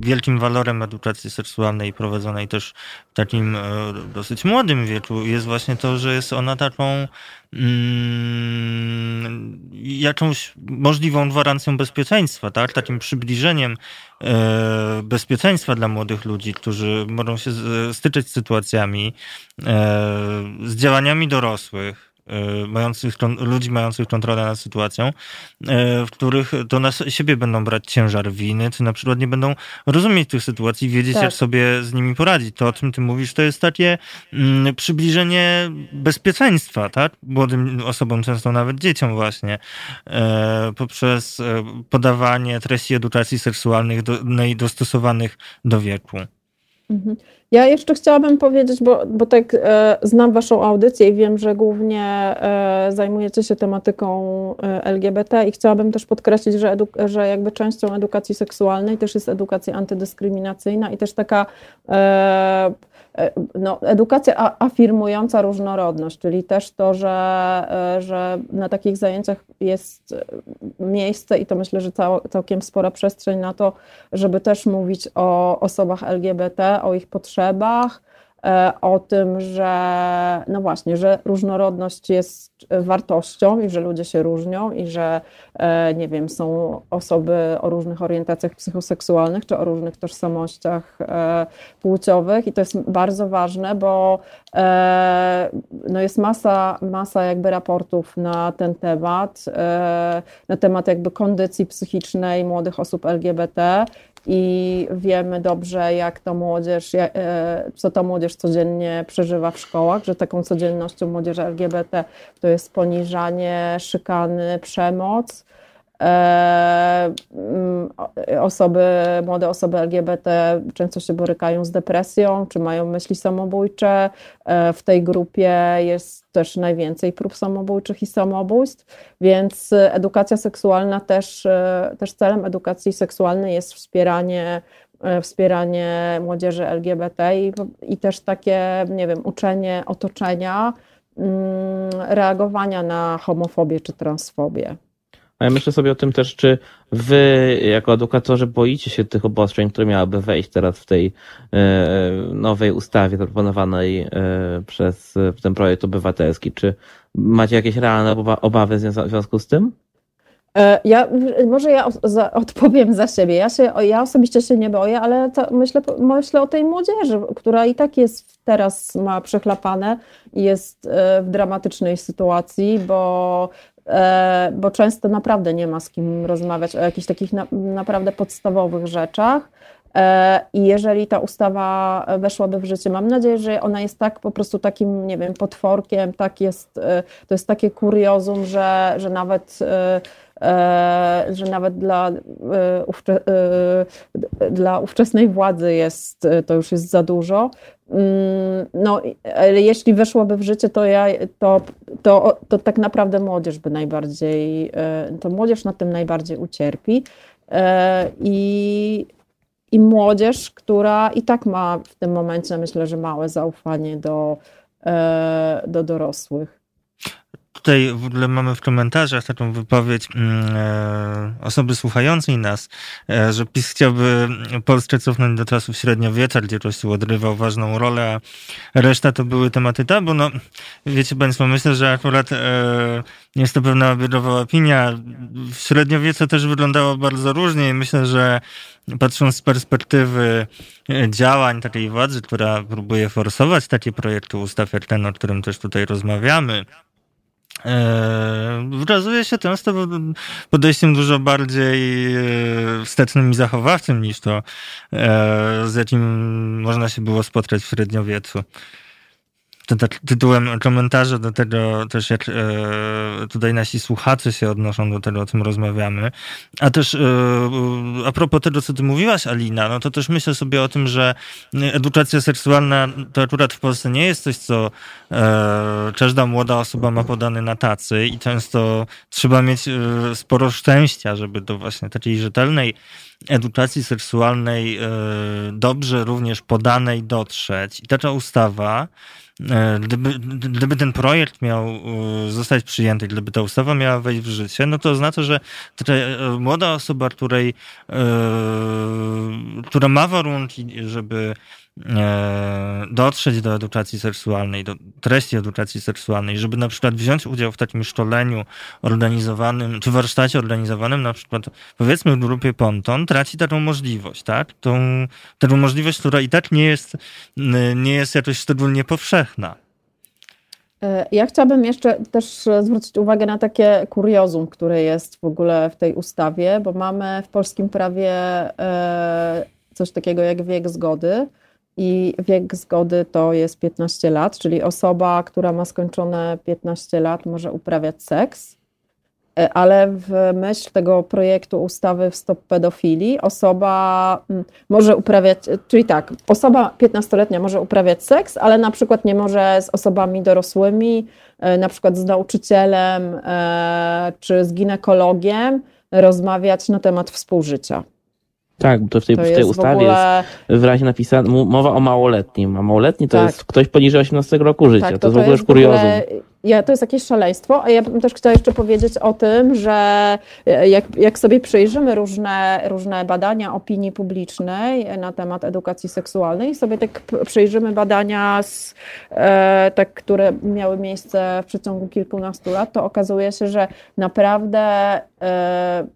A: wielkim walorem edukacji seksualnej prowadzonej też w takim e, dosyć młodym wieku jest właśnie to, że jest ona taką mm, jakąś możliwą gwarancją bezpieczeństwa, tak? Takim przybliżeniem e, bezpieczeństwa dla młodych ludzi, którzy mogą się styczać z sytuacjami, e, z działaniami dorosłych, mających, ludzi mających kontrolę nad sytuacją, e, w których to na siebie będą brać ciężar winy, czy na przykład nie będą rozumieć tych sytuacji, wiedzieć, tak. jak sobie z nimi poradzić. To, o czym ty mówisz, to jest takie mm, przybliżenie bezpieczeństwa, tak? Młodym osobom, często nawet dzieciom właśnie, e, poprzez podawanie treści edukacji seksualnych do, dostosowanych do wieku.
E: Mhm. Ja jeszcze chciałabym powiedzieć, bo, bo tak e, znam Waszą audycję i wiem, że głównie e, zajmujecie się tematyką e, LGBT i chciałabym też podkreślić, że, że jakby częścią edukacji seksualnej też jest edukacja antydyskryminacyjna i też taka E, no, edukacja afirmująca różnorodność, czyli też to, że, e, że na takich zajęciach jest e, miejsce i to myślę, że cał, całkiem spora przestrzeń na to, żeby też mówić o osobach LGBT, o ich potrzebach, E, o tym, że no właśnie, że różnorodność jest wartością i że ludzie się różnią i że e, nie wiem, są osoby o różnych orientacjach psychoseksualnych czy o różnych tożsamościach e, płciowych. I to jest bardzo ważne, bo no jest masa, masa jakby raportów na ten temat, na temat jakby kondycji psychicznej młodych osób LGBT i wiemy dobrze, jak ta młodzież, e, co ta młodzież codziennie przeżywa w szkołach, że taką codziennością młodzieży LGBT to jest poniżanie, szykany, przemoc. E, mm, osoby, młode osoby LGBT często się borykają z depresją, czy mają myśli samobójcze. E, w tej grupie jest też najwięcej prób samobójczych i samobójstw, więc edukacja seksualna też, e, też celem edukacji seksualnej jest wspieranie wspieranie młodzieży LGBT i, i też takie, nie wiem, uczenie otoczenia, mm, reagowania na homofobię czy transfobię.
C: A ja myślę sobie o tym też, czy wy jako edukatorzy boicie się tych obostrzeń, które miałyby wejść teraz w tej e, nowej ustawie zaproponowanej e, przez ten projekt obywatelski. Czy macie jakieś realne obawy w związku z tym?
E: E, ja, może ja odpowiem za siebie. Ja, się, ja osobiście się nie boję, ale myślę, myślę o tej młodzieży, która i tak jest teraz ma przechlapane i jest w dramatycznej sytuacji, bo bo często naprawdę nie ma z kim rozmawiać o jakichś takich na, naprawdę podstawowych rzeczach. E, I jeżeli ta ustawa weszłaby w życie, mam nadzieję, że ona jest tak po prostu takim, nie wiem, potworkiem, tak jest, e, to jest takie kuriozum, że, że nawet że nawet dla, ówcze, dla ówczesnej władzy jest, to już jest za dużo. Mm, no, jeśli weszłoby w życie, to, ja, to, to, to tak naprawdę młodzież by najbardziej, e, to młodzież na tym najbardziej ucierpi. E, I, I młodzież, która i tak ma w tym momencie, myślę, że małe zaufanie do, e, do dorosłych.
A: Tutaj w ogóle mamy w komentarzach taką wypowiedź mm, e, osoby słuchającej nas, e, że PiS chciałby Polskę cofnąć do czasów średniowiecza, gdzie Kościół odgrywał ważną rolę, a reszta to były tematy tabu. No, wiecie Państwo, myślę, że akurat e, jest to pewna obiegowa opinia. W średniowieczu też wyglądało bardzo różnie i myślę, że patrząc z perspektywy e, działań takiej władzy, która próbuje forsować takie projekty ustaw jak ten, o którym też tutaj rozmawiamy, Wrazuje się często podejściem dużo bardziej e, wstecznym i zachowawczym niż to, e, z jakim można się było spotkać w średniowieczu. Tytułem komentarza do tego też jak tutaj nasi słuchacze się odnoszą do tego, o czym rozmawiamy. A też a propos tego, co ty mówiłaś, Alina, no to też myślę sobie o tym, że edukacja seksualna to akurat w Polsce nie jest coś, co każda młoda osoba ma podane na tacy i często trzeba mieć sporo szczęścia, żeby do właśnie takiej rzetelnej edukacji seksualnej e, dobrze również podanej dotrzeć. I taka ustawa, e, gdyby, gdyby ten projekt miał e, zostać przyjęty, gdyby ta ustawa miała wejść w życie, no to oznacza, że taka młoda osoba, której, która ma warunki, żeby E, dotrzeć do edukacji seksualnej, do treści edukacji seksualnej, żeby na przykład wziąć udział w takim szkoleniu organizowanym, czy warsztacie organizowanym, na przykład powiedzmy w grupie Ponton, traci taką możliwość, tak? Tą, taką możliwość, która i tak nie jest, nie jest jakoś szczególnie powszechna.
E: E, ja chciałabym jeszcze też zwrócić uwagę na takie kuriozum, które jest w ogóle w tej ustawie, bo mamy w polskim prawie e, coś takiego jak wiek zgody, i wiek zgody to jest 15 lat, czyli osoba, która ma skończone 15 lat, może uprawiać seks, e, ale w myśl tego projektu ustawy w Stop Pedofilii osoba mm, może uprawiać, czyli tak, osoba 15-letnia może uprawiać seks, ale na przykład nie może z osobami dorosłymi, e, na przykład z nauczycielem e, czy z ginekologiem rozmawiać na temat współżycia.
C: Tak, bo to w tej, to w tej jest ustawie w ogóle... jest wyraźnie napisane, mowa o małoletnim, a małoletni to tak. jest ktoś poniżej 18 roku życia. Tak, to, to, jest w ogóle już kuriozum.
E: Ja, to jest jakieś szaleństwo, a ja bym też chciała jeszcze powiedzieć o tym, że e, jak, jak sobie przejrzymy różne, różne badania opinii publicznej na temat edukacji seksualnej, sobie tak przejrzymy badania, z, e, tak, które miały miejsce w przeciągu kilkunastu lat, to okazuje się, że naprawdę e,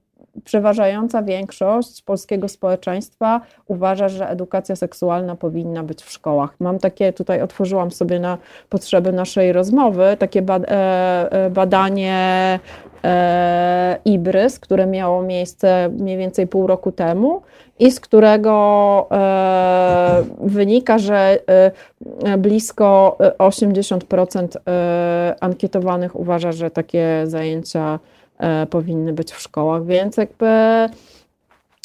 E: przeważająca większość polskiego społeczeństwa uważa, że edukacja seksualna powinna być w szkołach. Mam takie, tutaj otworzyłam sobie na potrzeby naszej rozmowy, takie e, e, badanie e, IBRYS, które miało miejsce mniej więcej pół roku temu i z którego wynika, że blisko 80% ankietowanych uważa, że takie zajęcia E, powinny być w szkołach, więc jakby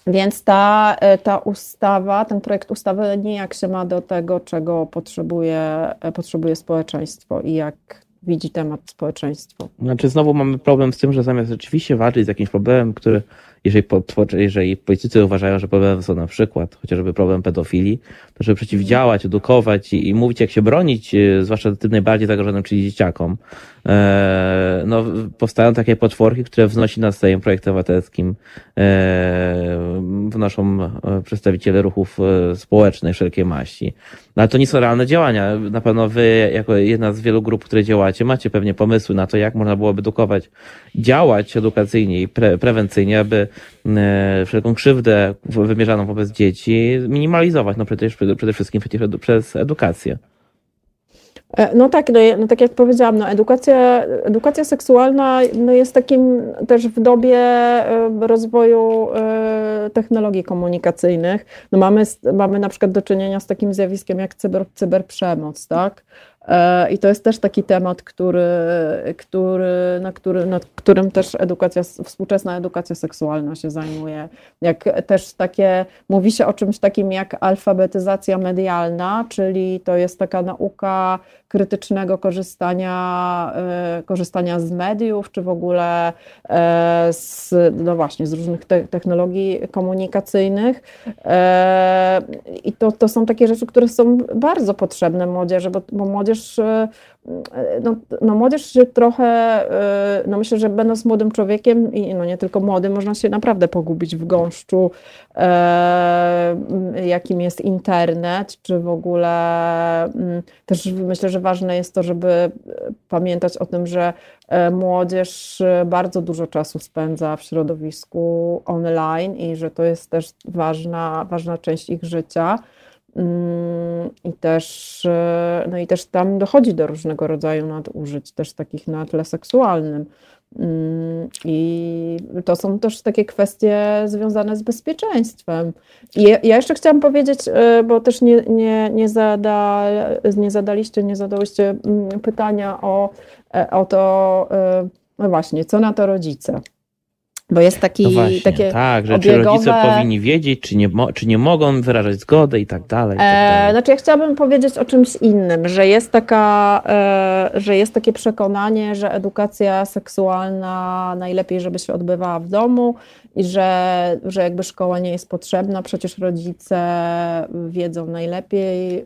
E: więc ta, e, ta ustawa, ten projekt ustawy nijak się ma do tego, czego potrzebuje, e, potrzebuje społeczeństwo i jak widzi temat społeczeństwo.
C: Znaczy znowu mamy problem z tym, że zamiast rzeczywiście walczyć z jakimś problemem, który jeżeli, jeżeli politycy uważają, że problemem są na przykład chociażby problem pedofilii, to żeby przeciwdziałać, edukować i, i mówić, jak się bronić, zwłaszcza tym najbardziej zagrożonym, czyli dzieciakom, E, no, powstają takie potworki, które wnosi na Sejm projekt obywatelskim, e, wnoszą e, przedstawiciele ruchów społecznych wszelkiej maści. No, ale to nie są realne działania. Na pewno wy, jako jedna z wielu grup, które działacie, macie pewnie pomysły na to, jak można byłoby edukować, działać edukacyjnie i pre, prewencyjnie, aby wszelką krzywdę wymierzaną wobec dzieci minimalizować, no przecież przede wszystkim przecież przez edukację.
E: E, no tak, no, no, tak jak powiedziałam, no edukacja, edukacja seksualna no jest takim też w dobie e, rozwoju e, technologii komunikacyjnych. No mamy, mamy na przykład do czynienia z takim zjawiskiem jak cyber, cyberprzemoc, tak? E, I to jest też taki temat, który, który, na który, nad którym też edukacja, współczesna edukacja seksualna się zajmuje. Jak też takie, mówi się o czymś takim jak alfabetyzacja medialna, czyli to jest taka nauka krytycznego korzystania, e, korzystania z mediów, czy w ogóle e, z, no właśnie, z różnych te technologii komunikacyjnych. I to, to są takie rzeczy, które są bardzo potrzebne młodzieży, bo, bo młodzież no, no młodzież się trochę, y, no myślę, że będąc młodym człowiekiem i no nie tylko młodym, można się naprawdę pogubić w gąszczu, e, jakim jest internet, czy w ogóle mm, też myślę, że ważne jest to, żeby pamiętać o tym, że e, młodzież bardzo dużo czasu spędza w środowisku online i że to jest też ważna, ważna część ich życia. Mm, I też, e, no i też tam dochodzi do różnego rodzaju nadużyć, też takich na tle seksualnym. Mm, I to są też takie kwestie związane z bezpieczeństwem. I ja jeszcze chciałam powiedzieć, y, bo też nie, nie, nie, nie zadaliście, nie zadałyście mm, pytania o, e, o to, no właśnie, co na to rodzice. Bo jest taki,
C: no właśnie,
E: takie
C: Tak, że
E: obiegowe...
C: czy rodzice powinni wiedzieć, czy nie, czy nie mogą wyrażać zgody i tak dalej. I tak dalej.
E: E, znaczy ja chciałabym powiedzieć o czymś innym, że jest, taka, e, że jest takie przekonanie, że edukacja seksualna najlepiej, żeby się odbywała w domu i że, że jakby szkoła nie jest potrzebna, przecież rodzice wiedzą najlepiej, y,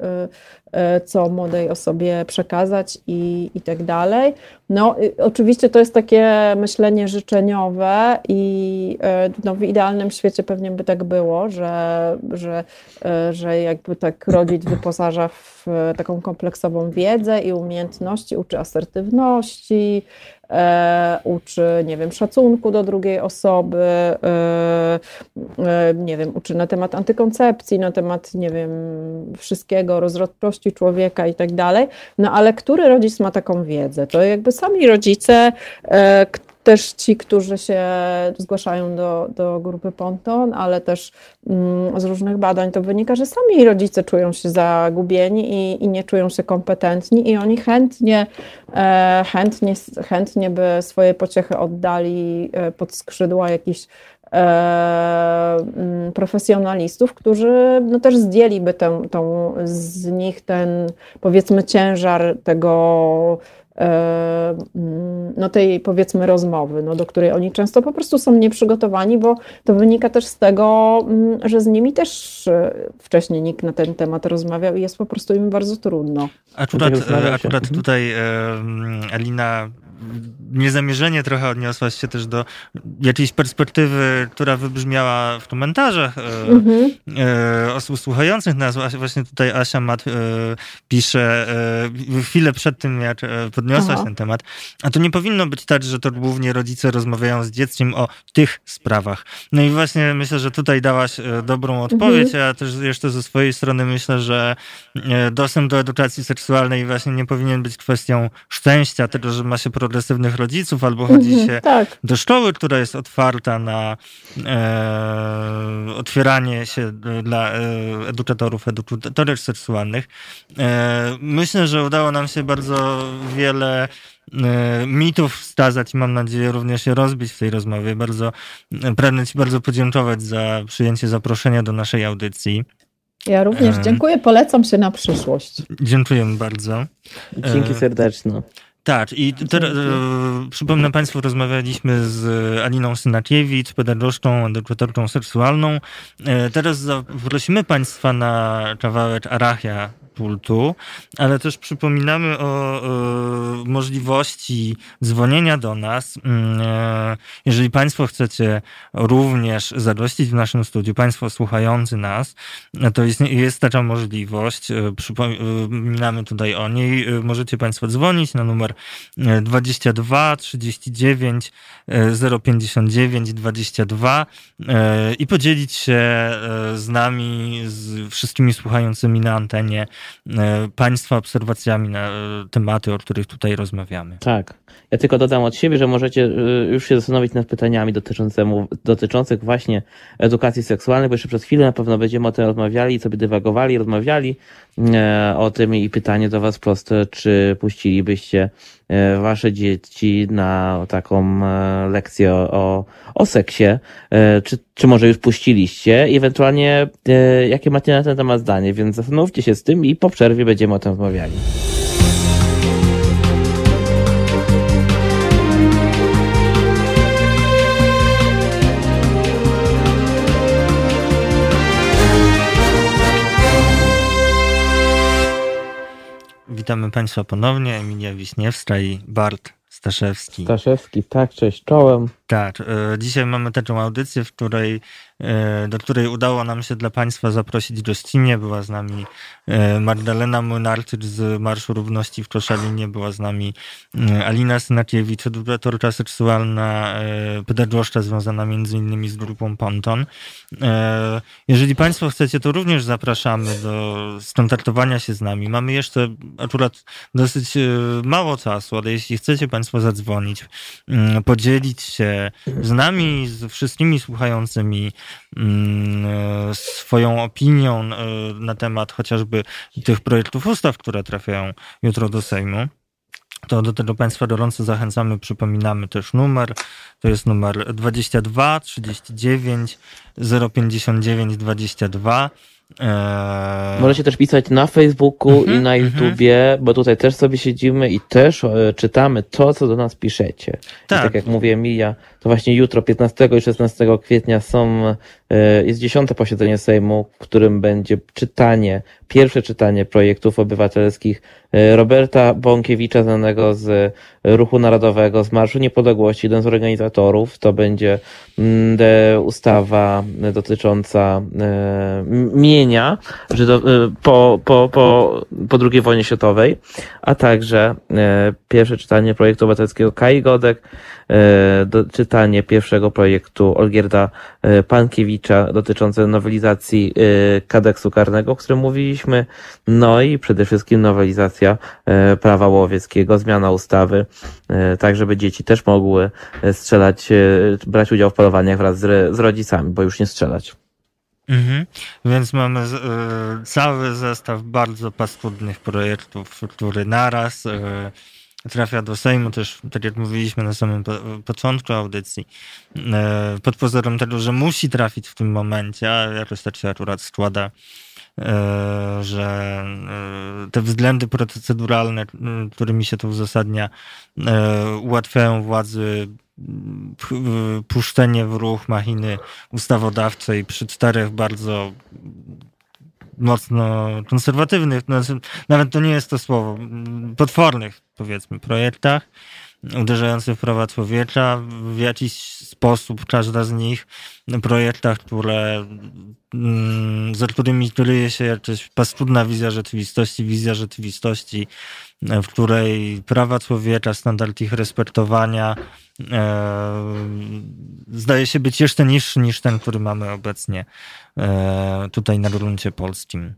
E: y, co młodej osobie przekazać i, i tak dalej. No, oczywiście to jest takie myślenie życzeniowe i y, no, w idealnym świecie pewnie by tak było, że, że, że jakby tak rodzic wyposaża w taką kompleksową wiedzę i umiejętności, uczy asertywności, uczy, nie wiem, szacunku do drugiej osoby, e, e, nie wiem, uczy na temat antykoncepcji, na temat, nie wiem, wszystkiego, rozrodczości człowieka i tak dalej. No ale który rodzic ma taką wiedzę? To jakby sami rodzice, e, też ci, którzy się zgłaszają do, do grupy Ponton, ale też mm, z różnych badań to wynika, że sami rodzice czują się zagubieni i, i nie czują się kompetentni i oni chętnie, e, chętnie, chętnie by swoje pociechy oddali e, pod skrzydła jakichś e, mm, profesjonalistów, którzy no, też zdjęliby tę, tą, z nich ten powiedzmy ciężar tego no tej powiedzmy rozmowy, no do której oni często po prostu są nieprzygotowani, bo to wynika też z tego, mm, że z nimi też e, wcześniej nikt na ten temat rozmawiał i jest po prostu im bardzo trudno.
A: Akurat, akurat mhm. tutaj Alina niezamierzenie trochę odniosłaś się też do jakiejś perspektywy, która wybrzmiała w komentarzach mm-hmm. e, osób słuchających nas. Właśnie tutaj Asia Mat e, pisze e, chwilę przed tym, jak e, podniosłaś Aha. ten temat. A to nie powinno być tak, że to głównie rodzice rozmawiają z dzieckiem o tych sprawach. No i właśnie myślę, że tutaj dałaś e, dobrą odpowiedź. Mm-hmm. Ja też jeszcze ze swojej strony myślę, że e, dostęp do edukacji seksualnej właśnie nie powinien być kwestią szczęścia, tego, że ma się progresywnych rodziców, albo chodzi mhm, się tak. do szkoły, która jest otwarta na e, otwieranie się dla e, edukatorów, edukatorek seksualnych. E, myślę, że udało nam się bardzo wiele e, mitów wskazać i mam nadzieję również je rozbić w tej rozmowie. Bardzo e, pragnę Ci bardzo podziękować za przyjęcie zaproszenia do naszej audycji.
E: Ja również e, dziękuję, polecam się na przyszłość.
A: Dziękujemy bardzo.
C: Dzięki serdeczne.
A: Tak, i teraz e, przypomnę Państwu, rozmawialiśmy z Aliną Synakiewicz, pedagogzką, edukatorką seksualną. E, teraz zaprosimy Państwa na kawałek Arachia pultu, ale też przypominamy o, o możliwości dzwonienia do nas. Mm, e, jeżeli Państwo chcecie również zagościć w naszym studiu, Państwo słuchający nas, to jest, jest taka możliwość. E, przypominamy tutaj o niej. E, możecie Państwo dzwonić na numer 22 39 059 22 i podzielić się z nami, z wszystkimi słuchającymi na antenie E, państwa obserwacjami na e, tematy, o których tutaj rozmawiamy.
C: Tak. Ja tylko dodam od siebie, że możecie e, już się zastanowić nad pytaniami dotyczących właśnie edukacji seksualnej, bo jeszcze przez chwilę na pewno będziemy o tym rozmawiali sobie dywagowali, rozmawiali o tym i pytanie do Was proste, czy puścilibyście E, wasze dzieci na taką e, lekcję o, o seksie? E, czy, czy może już puściliście? I ewentualnie jakie macie na ten temat zdanie? Więc zastanówcie się z tym i po przerwie będziemy o tym rozmawiali.
A: Witamy Państwa ponownie. Emilia Wiśniewska i Bart Staszewski.
C: Staszewski, tak, cześć, czołem.
A: Tak, e, dzisiaj mamy taką audycję, w której do której udało nam się dla Państwa zaprosić gościnnie. Była z nami Magdalena Młynarczyk z Marszu Równości w Koszalinie, była z nami Alina Synakiewicz, edukatorka seksualna, pedagogzka związana między innymi z grupą Ponton. Jeżeli Państwo chcecie, to również zapraszamy do skontaktowania się z nami. Mamy jeszcze akurat dosyć mało czasu, ale jeśli chcecie Państwo zadzwonić, mm, podzielić się z nami, z wszystkimi słuchającymi swoją opinią e, na temat chociażby tych projektów ustaw, które trafiają jutro do Sejmu, to do tego Państwa gorąco zachęcamy. Przypominamy też numer. To jest numer 22 39 059 22.
C: Eee... Możecie też pisać na Facebooku mm -hmm, i na mhm. YouTubie, mm -hmm. bo tutaj też sobie siedzimy i też e, czytamy to, co do nas piszecie. Tak, I tak jak mówię Mija, to właśnie jutro, 15 i 16 kwietnia są, e, jest dziesiąte posiedzenie Sejmu, w którym będzie czytanie, pierwsze czytanie projektów obywatelskich e, Roberta Bąkiewicza, znanego z Ruchu Narodowego, z Marszu Niepodległości, jeden z organizatorów. To będzie mm, ustawa dotycząca e, mienia po, po, po, po II wojnie światowej, a także pierwsze czytanie projektu obywatelskiego Kai Godek, do, czytanie pierwszego projektu Olgierda e, Pankiewicza dotyczące nowelizacji e, kodeksu karnego, o którym mówiliśmy, no i przede wszystkim nowelizacja e, prawa łowieckiego, zmiana ustawy, tak żeby dzieci też mogły strzelać, brać udział w polowaniach wraz z, z rodzicami, bo już nie strzelać.
A: Mhm. Więc mamy cały zestaw bardzo paskudnych projektów, który naraz trafia do Sejmu też, tak jak mówiliśmy na samym początku audycji, e, pod pozorem tego, że musi trafić w tym momencie, a jakoś tak się akurat składa, e, że e, te względy proceduralne, którymi się to uzasadnia, ułatwiają władzy puszczenie w ruch machiny ustawodawczej przy czterech bardzo mocno konserwatywnych, znaczy, nawet to nie jest to słowo, potwornych powiedzmy projektach uderzających w prawa człowieka, w jakiś sposób każda z nich projektach, które mm, za którymi kryje się jakaś paskudna wizja rzeczywistości, wizja rzeczywistości, w której prawa człowieka, standard ich respektowania e, zdaje się być jeszcze niższy niż ten, który mamy obecnie e, tutaj na gruncie polskim.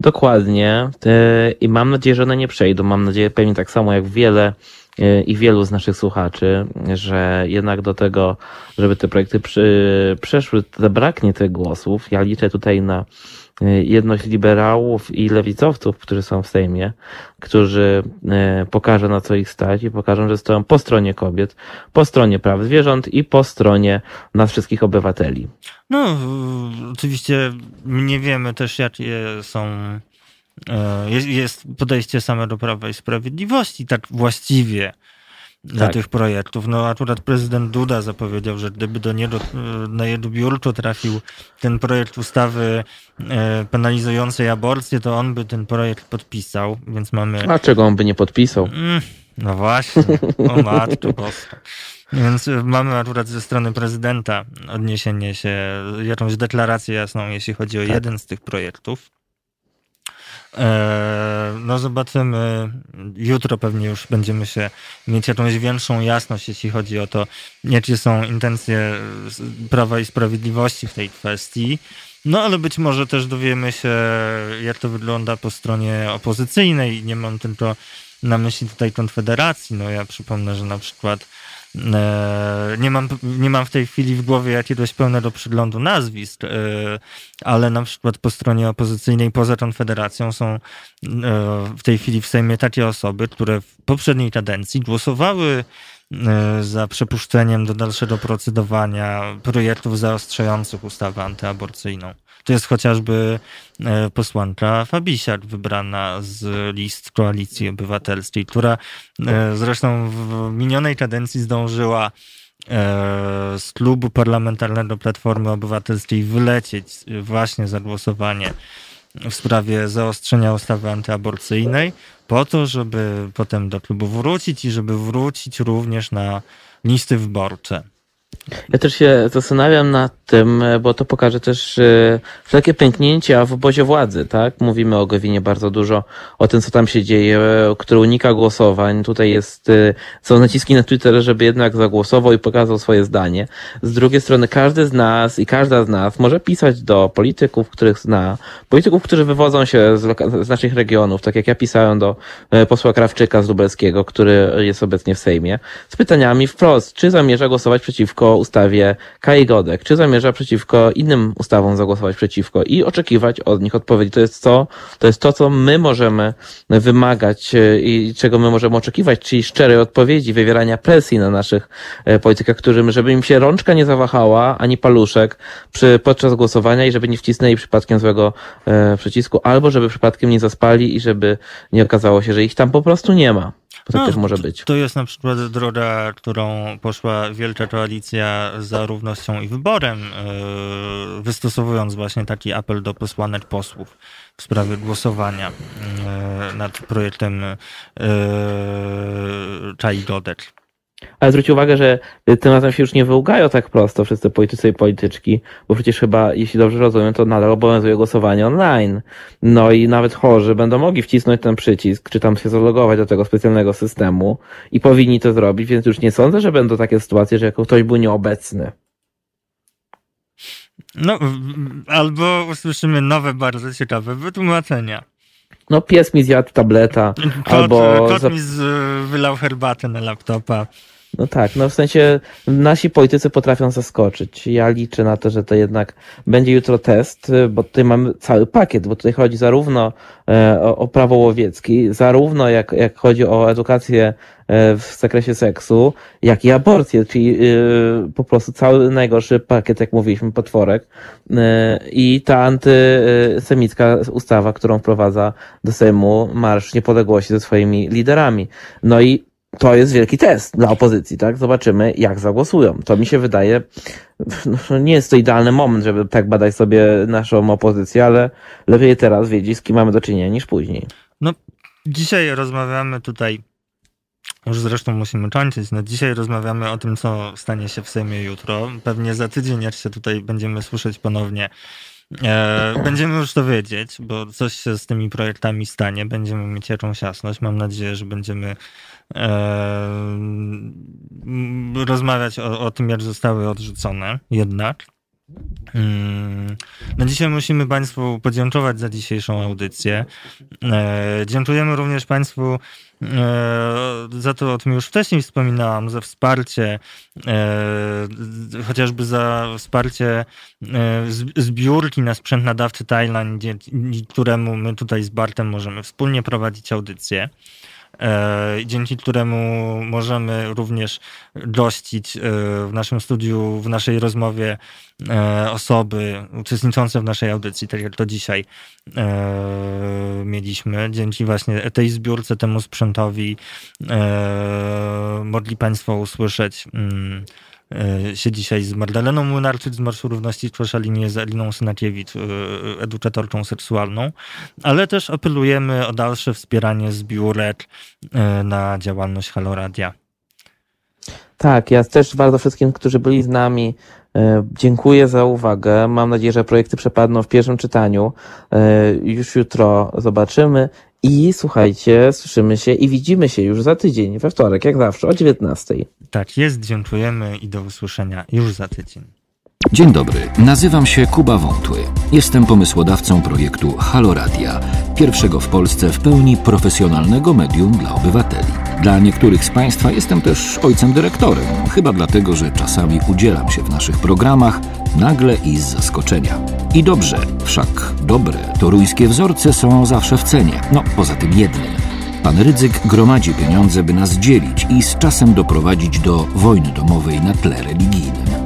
C: Dokładnie. E, I mam nadzieję, że one nie przejdą. Mam nadzieję, pewnie tak samo jak wiele e, i wielu z naszych słuchaczy, że jednak do tego, żeby te projekty przy, przeszły, zabraknie tych głosów. Ja liczę tutaj na E, jedność liberałów i lewicowców, którzy są w Sejmie, którzy e, pokażą na co ich stać i pokażą, że stoją po stronie kobiet, po stronie praw zwierząt i po stronie nas wszystkich obywateli.
A: No, oczywiście nie wiemy też, jakie są e, jest podejście same do Prawa i Sprawiedliwości, tak właściwie dla tak. tych projektów. No akurat prezydent Duda zapowiedział, że gdyby do niego na jego biurko trafił ten projekt ustawy e, penalizującej aborcję, to on by ten projekt podpisał, więc mamy...
C: A czego on by nie podpisał? Mm,
A: no właśnie, o matko boska. Więc mamy akurat ze strony prezydenta odniesienie się, jakąś deklarację jasną, jeśli chodzi o tak. jeden z tych projektów. E, no zobaczymy. Jutro pewnie już będziemy się mieć jakąś większą jasność, jeśli chodzi o to, jakie są intencje Prawa i Sprawiedliwości w tej kwestii. No ale być może też dowiemy się, jak to wygląda po stronie opozycyjnej. Nie mam tylko na myśli tutaj Konfederacji. No ja przypomnę, że na przykład nie mam, nie mam w tej chwili w głowie jakiegoś pełnego przyglądu nazwisk, e, ale na przykład po stronie opozycyjnej poza Konfederacją są e, w tej chwili w Sejmie takie osoby, które w poprzedniej kadencji głosowały za przepuszczeniem do dalszego procedowania projektów zaostrzających ustawę antyaborcyjną. To jest chociażby e, posłanka Fabisiak, wybrana z list Koalicji Obywatelskiej, która e, zresztą w minionej kadencji zdążyła e, z klubu parlamentarnego Platformy Obywatelskiej wylecieć właśnie za głosowanie w sprawie zaostrzenia ustawy antyaborcyjnej, po to, żeby potem do klubu wrócić i żeby wrócić również na listy wyborcze.
C: Ja też się zastanawiam nad tym, bo to pokaże też e, wszelkie pęknięcia w obozie władzy, tak? Mówimy o Gowinie bardzo dużo, o tym, co tam się dzieje, który unika głosowań. Tutaj jest, e, są naciski na Twitterze, żeby jednak zagłosował i pokazał swoje zdanie. Z drugiej strony każdy z nas i każda z nas może pisać do polityków, których zna, polityków, którzy wywodzą się z, z naszych regionów, tak jak ja pisałem do e, posła Krawczyka z Lubelskiego, który jest obecnie w Sejmie, z pytaniami wprost, czy zamierza głosować przeciwko ustawie Kai Godek, czy zamierza przeciwko innym ustawom zagłosować przeciwko i oczekiwać od nich odpowiedzi. To jest to, to jest to, co my możemy wymagać e, i czego my możemy oczekiwać, czyli szczerej odpowiedzi, wywierania presji na naszych e, politykach, którym, żeby im się rączka nie zawahała, ani paluszek przy, podczas głosowania i żeby nie wcisnęli przypadkiem złego e, przycisku, albo żeby przypadkiem nie zaspali i żeby nie okazało się, że ich tam po prostu nie ma. Bo tak no, też może być.
A: To jest na przykład droga, którą poszła Wielka Koalicja za równością i wyborem, yy, wystosowując właśnie taki apel do posłanek posłów w sprawie głosowania yy, nad projektem yy, Czai.
C: Ale zwróć uwagę, że tym razem się już nie wyłgają tak prosto wszyscy politycy i polityczki, bo przecież chyba, jeśli dobrze rozumiem, to nadal obowiązuje głosowanie online. No i nawet chorzy będą mogli wcisnąć ten przycisk, czy tam się zalogować do tego specjalnego systemu i powinni to zrobić, więc już nie sądzę, że będą takie sytuacje, że ktoś był nieobecny.
A: No, albo usłyszymy nowe, bardzo ciekawe wytłumaczenia.
C: No pies mi zjadł tableta,
A: kot,
C: albo...
A: Kot mi z, wylał herbatę na laptopa.
C: No tak, no w sensie nasi politycy potrafią zaskoczyć. Ja liczę na to, że to jednak będzie jutro test, bo tutaj mamy cały pakiet, bo tutaj chodzi zarówno e, o, o prawo łowieckie, zarówno jak, jak chodzi o edukację e, w zakresie seksu, jak i aborcję, czyli e, po prostu cały najgorszy pakiet, jak mówiliśmy, potworek i ta antysemicka ustawa, którą wprowadza do Sejmu Marsz Niepodległości ze swoimi liderami. No i to jest wielki test dla opozycji, tak? Zobaczymy, jak zagłosują. To mi się wydaje, no nie jest to idealny moment, żeby tak badać sobie naszą opozycję, ale lepiej teraz wiedzieć, z kim mamy do czynienia niż później.
A: No, dzisiaj rozmawiamy tutaj, już zresztą musimy kończyć, no dzisiaj rozmawiamy o tym, co stanie się w Sejmie jutro. Pewnie za tydzień, się tutaj będziemy słyszeć ponownie, E, będziemy już to wiedzieć, bo coś się z tymi projektami stanie. Będziemy mieć jakąś jasność. Mam nadzieję, że będziemy rozmawiać o, o tym, jak zostały odrzucone jednak. Mm. No dzisiaj musimy Państwu podziękować za dzisiejszą audycję. E, dziękujemy również Państwu e, za to, o tym już wcześniej wspominałam, za wsparcie, e, chociażby za wsparcie zbiórki na sprzęt nadawcy dzięki któremu my tutaj z Bartem możemy wspólnie prowadzić audycję. E, dzięki któremu możemy również gościć e, w naszym studiu, w naszej rozmowie e, osoby uczestniczące w naszej audycji, tak jak to dzisiaj mieliśmy. Dzięki właśnie tej zbiórce, temu sprzętowi mogli Państwo usłyszeć mm, się dzisiaj z Magdaleną Młynarczyk z Marszu Równości Koszalinie, z Eliną Synakiewicz, e, edukatorką seksualną, ale też apelujemy o dalsze wspieranie zbiórek e, na działalność Haloradia.
C: Tak, ja też bardzo wszystkim, którzy byli z nami, dziękuję za uwagę. Mam nadzieję, że projekty przepadną w pierwszym czytaniu. Już jutro zobaczymy. I słuchajcie, słyszymy się i widzimy się już za tydzień, we wtorek, jak zawsze, o 19.
A: Tak jest, dziękujemy i do usłyszenia już za tydzień.
B: Dzień dobry, nazywam się Kuba Wątły. Jestem pomysłodawcą projektu Haloradia, pierwszego w Polsce w pełni profesjonalnego medium dla obywateli. Dla niektórych z Państwa jestem też ojcem dyrektorem, chyba dlatego, że czasami udzielam się w naszych programach nagle i z zaskoczenia. I dobrze, wszak dobre toruńskie wzorce są zawsze w cenie, no poza tym jednym. Pan Rydzyk gromadzi pieniądze, by nas dzielić i z czasem doprowadzić do wojny domowej na tle religijnym.